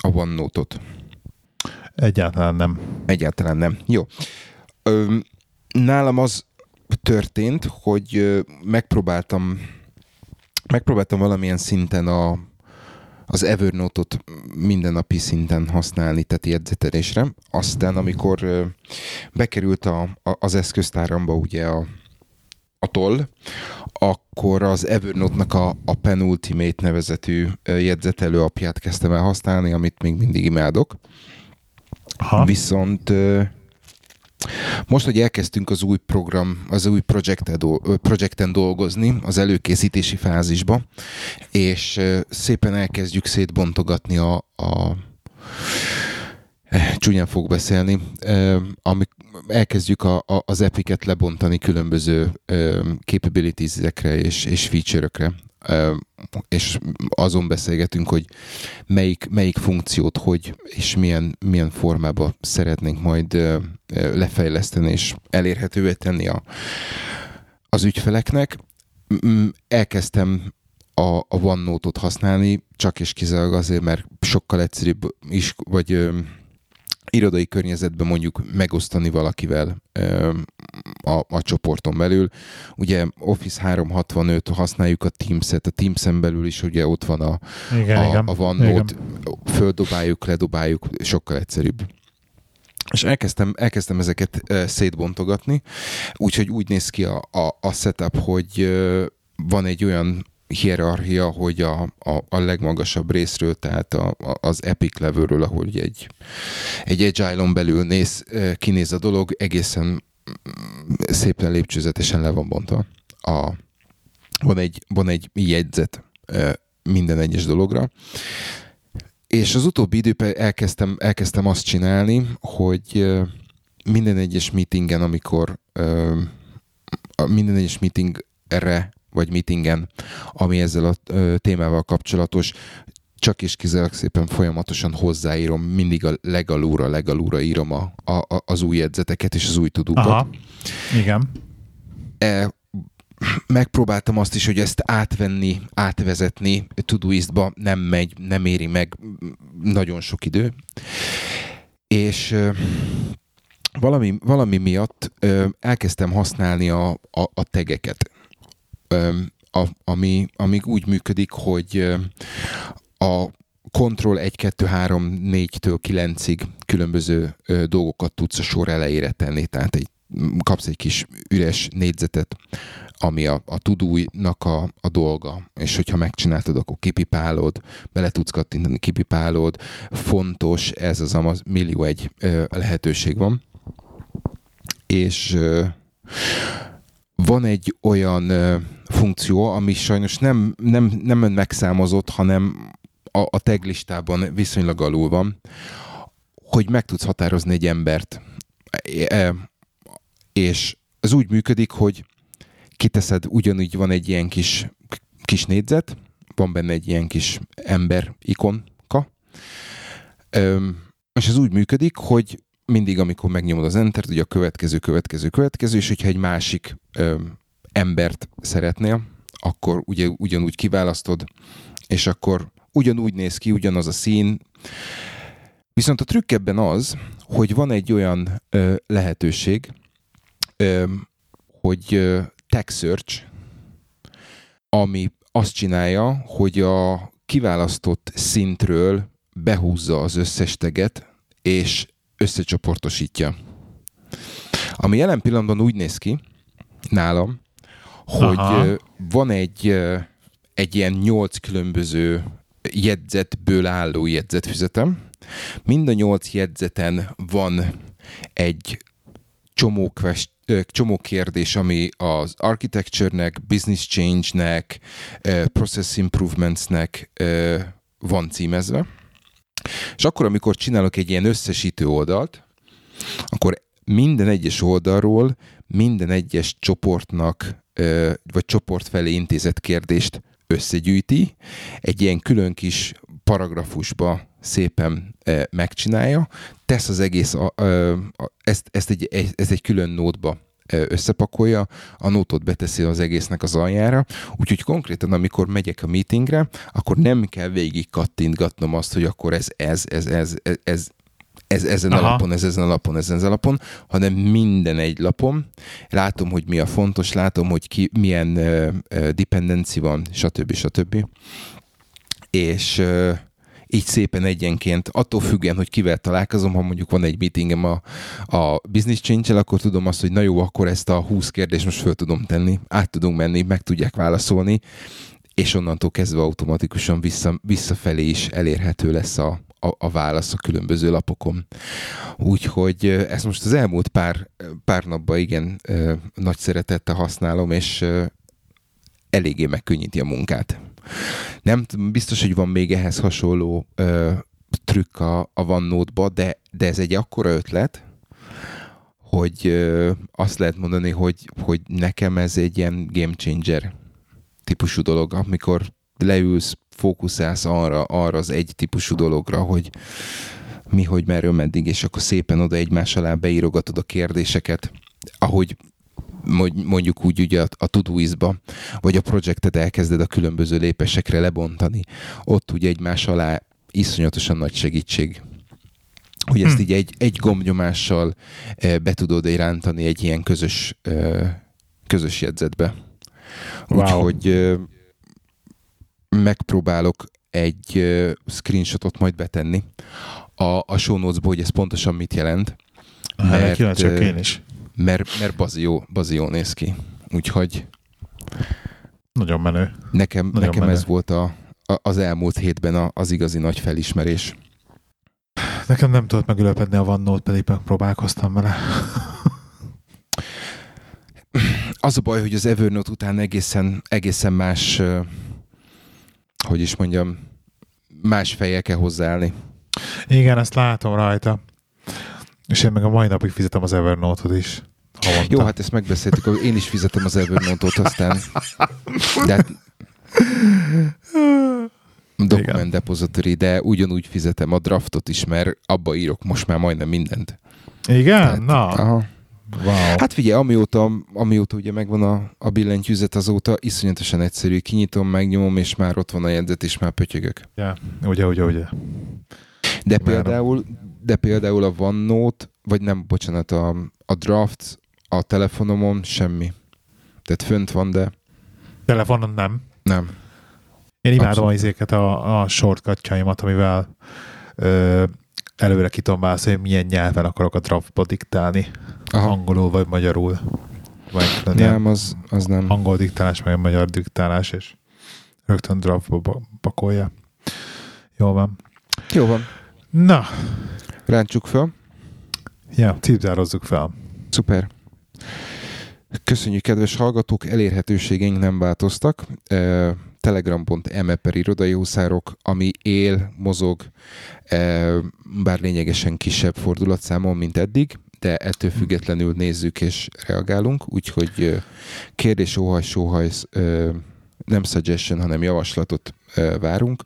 a OneNote-ot? Egyáltalán nem. Egyáltalán nem. Jó. Ö, nálam az történt, hogy megpróbáltam megpróbáltam valamilyen szinten a, az Evernote-ot mindennapi szinten használni, tehát jegyzetelésre. Aztán, amikor bekerült a, a, az eszköztáramba ugye a, a toll, akkor az Evernote-nak a, a Penultimate nevezetű jegyzetelő apját kezdtem el használni, amit még mindig imádok. Aha. Viszont most, hogy elkezdtünk az új program, az új projekten dolgozni, az előkészítési fázisba, és szépen elkezdjük szétbontogatni a, a csúnyán fog beszélni, amik elkezdjük a, a, az epiket lebontani különböző capabilities-ekre és, és feature-ökre, és azon beszélgetünk, hogy melyik, melyik funkciót hogy és milyen, milyen formában szeretnénk majd lefejleszteni és elérhetővé tenni a, az ügyfeleknek. Elkezdtem a, a OneNote-ot használni, csak és kizárólag azért, mert sokkal egyszerűbb is, vagy irodai környezetben mondjuk megosztani valakivel a, a csoporton belül. Ugye Office 365 használjuk a Teams-et, a Teams-en belül is ugye ott van a, igen, a, igen. a OneNote, földobáljuk, ledobáljuk, sokkal egyszerűbb. És elkezdtem, elkezdtem ezeket szétbontogatni, úgyhogy úgy néz ki a, a, a setup, hogy van egy olyan hierarchia, hogy a, a, a legmagasabb részről, tehát a, a, az epic levelről, ahogy egy, egy agile belül néz, kinéz a dolog, egészen mm, szépen lépcsőzetesen le van bontva. A, van, egy, van egy jegyzet minden egyes dologra, és az utóbbi időben elkezdtem, elkezdtem azt csinálni, hogy minden egyes meetingen, amikor minden egyes meetingre vagy meetingen, ami ezzel a témával kapcsolatos, csak és kizárólag szépen folyamatosan hozzáírom, mindig a legalúra, legalúra írom a, a, az új jegyzeteket és az új tudókat. Aha, igen. E, megpróbáltam azt is, hogy ezt átvenni, átvezetni Todoist-ba, nem megy, nem éri meg nagyon sok idő. És valami, valami miatt elkezdtem használni a, a, a tegeket ami, ami úgy működik, hogy a Control 1, 2, 3, 4-től 9-ig különböző dolgokat tudsz a sor elejére tenni. Tehát egy kapsz egy kis üres négyzetet, ami a, a tudújnak a, a dolga, és hogyha megcsináltad, akkor kipipálod, bele tudsz kattintani, kipipálod, fontos, ez az amaz, millió egy lehetőség van. És ö, van egy olyan ö, funkció, ami sajnos nem, nem, nem megszámozott, hanem a, a taglistában viszonylag alul van, hogy meg tudsz határozni egy embert. E, és ez úgy működik, hogy kiteszed, ugyanúgy van egy ilyen kis, kis négyzet, van benne egy ilyen kis ember ikonka, és ez úgy működik, hogy mindig, amikor megnyomod az Enter-t, ugye a következő, következő, következő, és hogyha egy másik embert szeretnél, akkor ugye ugyanúgy kiválasztod, és akkor ugyanúgy néz ki, ugyanaz a szín. Viszont a trükk ebben az, hogy van egy olyan ö, lehetőség, ö, hogy ö, tag search, ami azt csinálja, hogy a kiválasztott szintről behúzza az összes teget, és összecsoportosítja. Ami jelen pillanatban úgy néz ki nálam, hogy Aha. van egy, egy ilyen nyolc különböző jegyzetből álló jegyzetfüzetem. Mind a nyolc jegyzeten van egy csomó, quest, csomó kérdés, ami az architecture-nek, business change-nek, process improvements-nek van címezve. És akkor, amikor csinálok egy ilyen összesítő oldalt, akkor minden egyes oldalról minden egyes csoportnak vagy csoport felé intézett kérdést összegyűjti, egy ilyen külön kis paragrafusba szépen megcsinálja, tesz az egész, ezt, ezt, egy, ezt egy külön nótba összepakolja, a nótot beteszi az egésznek az aljára, úgyhogy konkrétan, amikor megyek a meetingre, akkor nem kell végig kattintgatnom azt, hogy akkor ez, ez, ez, ez, ez, ez ez, ezen Aha. a lapon, ez ezen a lapon, ez ezen a lapon, hanem minden egy lapon. Látom, hogy mi a fontos, látom, hogy ki, milyen uh, uh, dependency van, stb. stb. És uh, így szépen egyenként, attól függően, hogy kivel találkozom, ha mondjuk van egy meetingem a, a business change akkor tudom azt, hogy na jó, akkor ezt a 20 kérdést most föl tudom tenni, át tudunk menni, meg tudják válaszolni, és onnantól kezdve automatikusan vissza, visszafelé is elérhető lesz a, a, a válasz a különböző lapokon. Úgyhogy ezt most az elmúlt pár, pár napban igen nagy szeretettel használom, és eléggé megkönnyíti a munkát. Nem biztos, hogy van még ehhez hasonló ö, trükk a, a OneNote-ba, de, de ez egy akkora ötlet, hogy ö, azt lehet mondani, hogy, hogy nekem ez egy ilyen game changer típusú dolog, amikor leülsz, fókuszálsz arra, arra az egy típusú dologra, hogy mi, hogy merről, meddig, és akkor szépen oda egymás alá beírogatod a kérdéseket, ahogy mondjuk úgy ugye a, a Todoist-ba, vagy a projektet elkezded a különböző lépésekre lebontani, ott ugye egymás alá iszonyatosan nagy segítség hogy ezt hm. így egy, egy gombnyomással e, be tudod rántani egy ilyen közös, e, közös jegyzetbe. Wow. Úgyhogy megpróbálok egy screenshotot majd betenni a, a show notes hogy ez pontosan mit jelent. Mert, én is mert, mert bazió, bazió néz ki. Úgyhogy nagyon menő. Nekem, nagyon nekem menő. ez volt a, a, az elmúlt hétben a, az igazi nagy felismerés. Nekem nem tudott megülepedni a OneNote, pedig próbálkoztam vele. Az a baj, hogy az Evernote után egészen, egészen más, hogy is mondjam, más fejjel kell hozzáállni. Igen, ezt látom rajta. És én meg a mai napig fizetem az Evernote-ot is. Havonta. Jó, hát ezt megbeszéltük, én is fizetem az Evernote-ot, aztán de hát, Document Depository, de ugyanúgy fizetem a draftot is, mert abba írok most már majdnem mindent. Igen? Tehát, Na. Aha. Wow. Hát figyelj, amióta, amióta ugye megvan a, a billentyűzet, azóta iszonyatosan egyszerű. Kinyitom, megnyomom, és már ott van a jegyzet, és már pötyögök. Ja, ugye, ugye, ugye. De például, de például a OneNote, vagy nem, bocsánat, a, a Draft a telefonomon semmi. Tehát fönt van, de... Telefonon nem? Nem. Én imádom az izéket, a, a shortcutjaimat, amivel ö, előre kitombálsz, hogy milyen nyelven akarok a draftba diktálni. Aha. Angolul vagy magyarul. Vagy nem, az, az nem. Angol diktálás, meg magyar diktálás, és rögtön draftba pakolja. Jó van. Jó van. Na. Ráncsuk fel. Ja, cipzározzuk fel. Szuper. Köszönjük, kedves hallgatók, elérhetőségeink nem változtak. Telegram.me per irodai huszárok, ami él, mozog, bár lényegesen kisebb fordulatszámon, mint eddig, de ettől függetlenül nézzük és reagálunk, úgyhogy kérdés, óhaj, sóhaj, nem suggestion, hanem javaslatot várunk.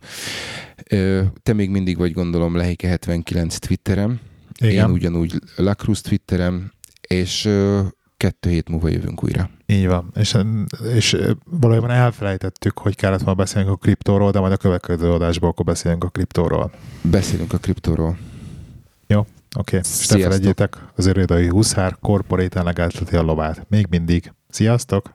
Te még mindig vagy gondolom Lehike 79 Twitterem, Igen. én ugyanúgy Lacruz Twitterem, és kettő hét múlva jövünk újra. Így van. És, és valójában elfelejtettük, hogy kellett volna beszélni a kriptóról, de majd a következő adásból akkor beszélünk a kriptóról. Beszélünk a kriptóról. Jó, oké. Okay. És ne felejtjétek, az irodai huszár korporéten legelteti a lovát. Még mindig. Sziasztok!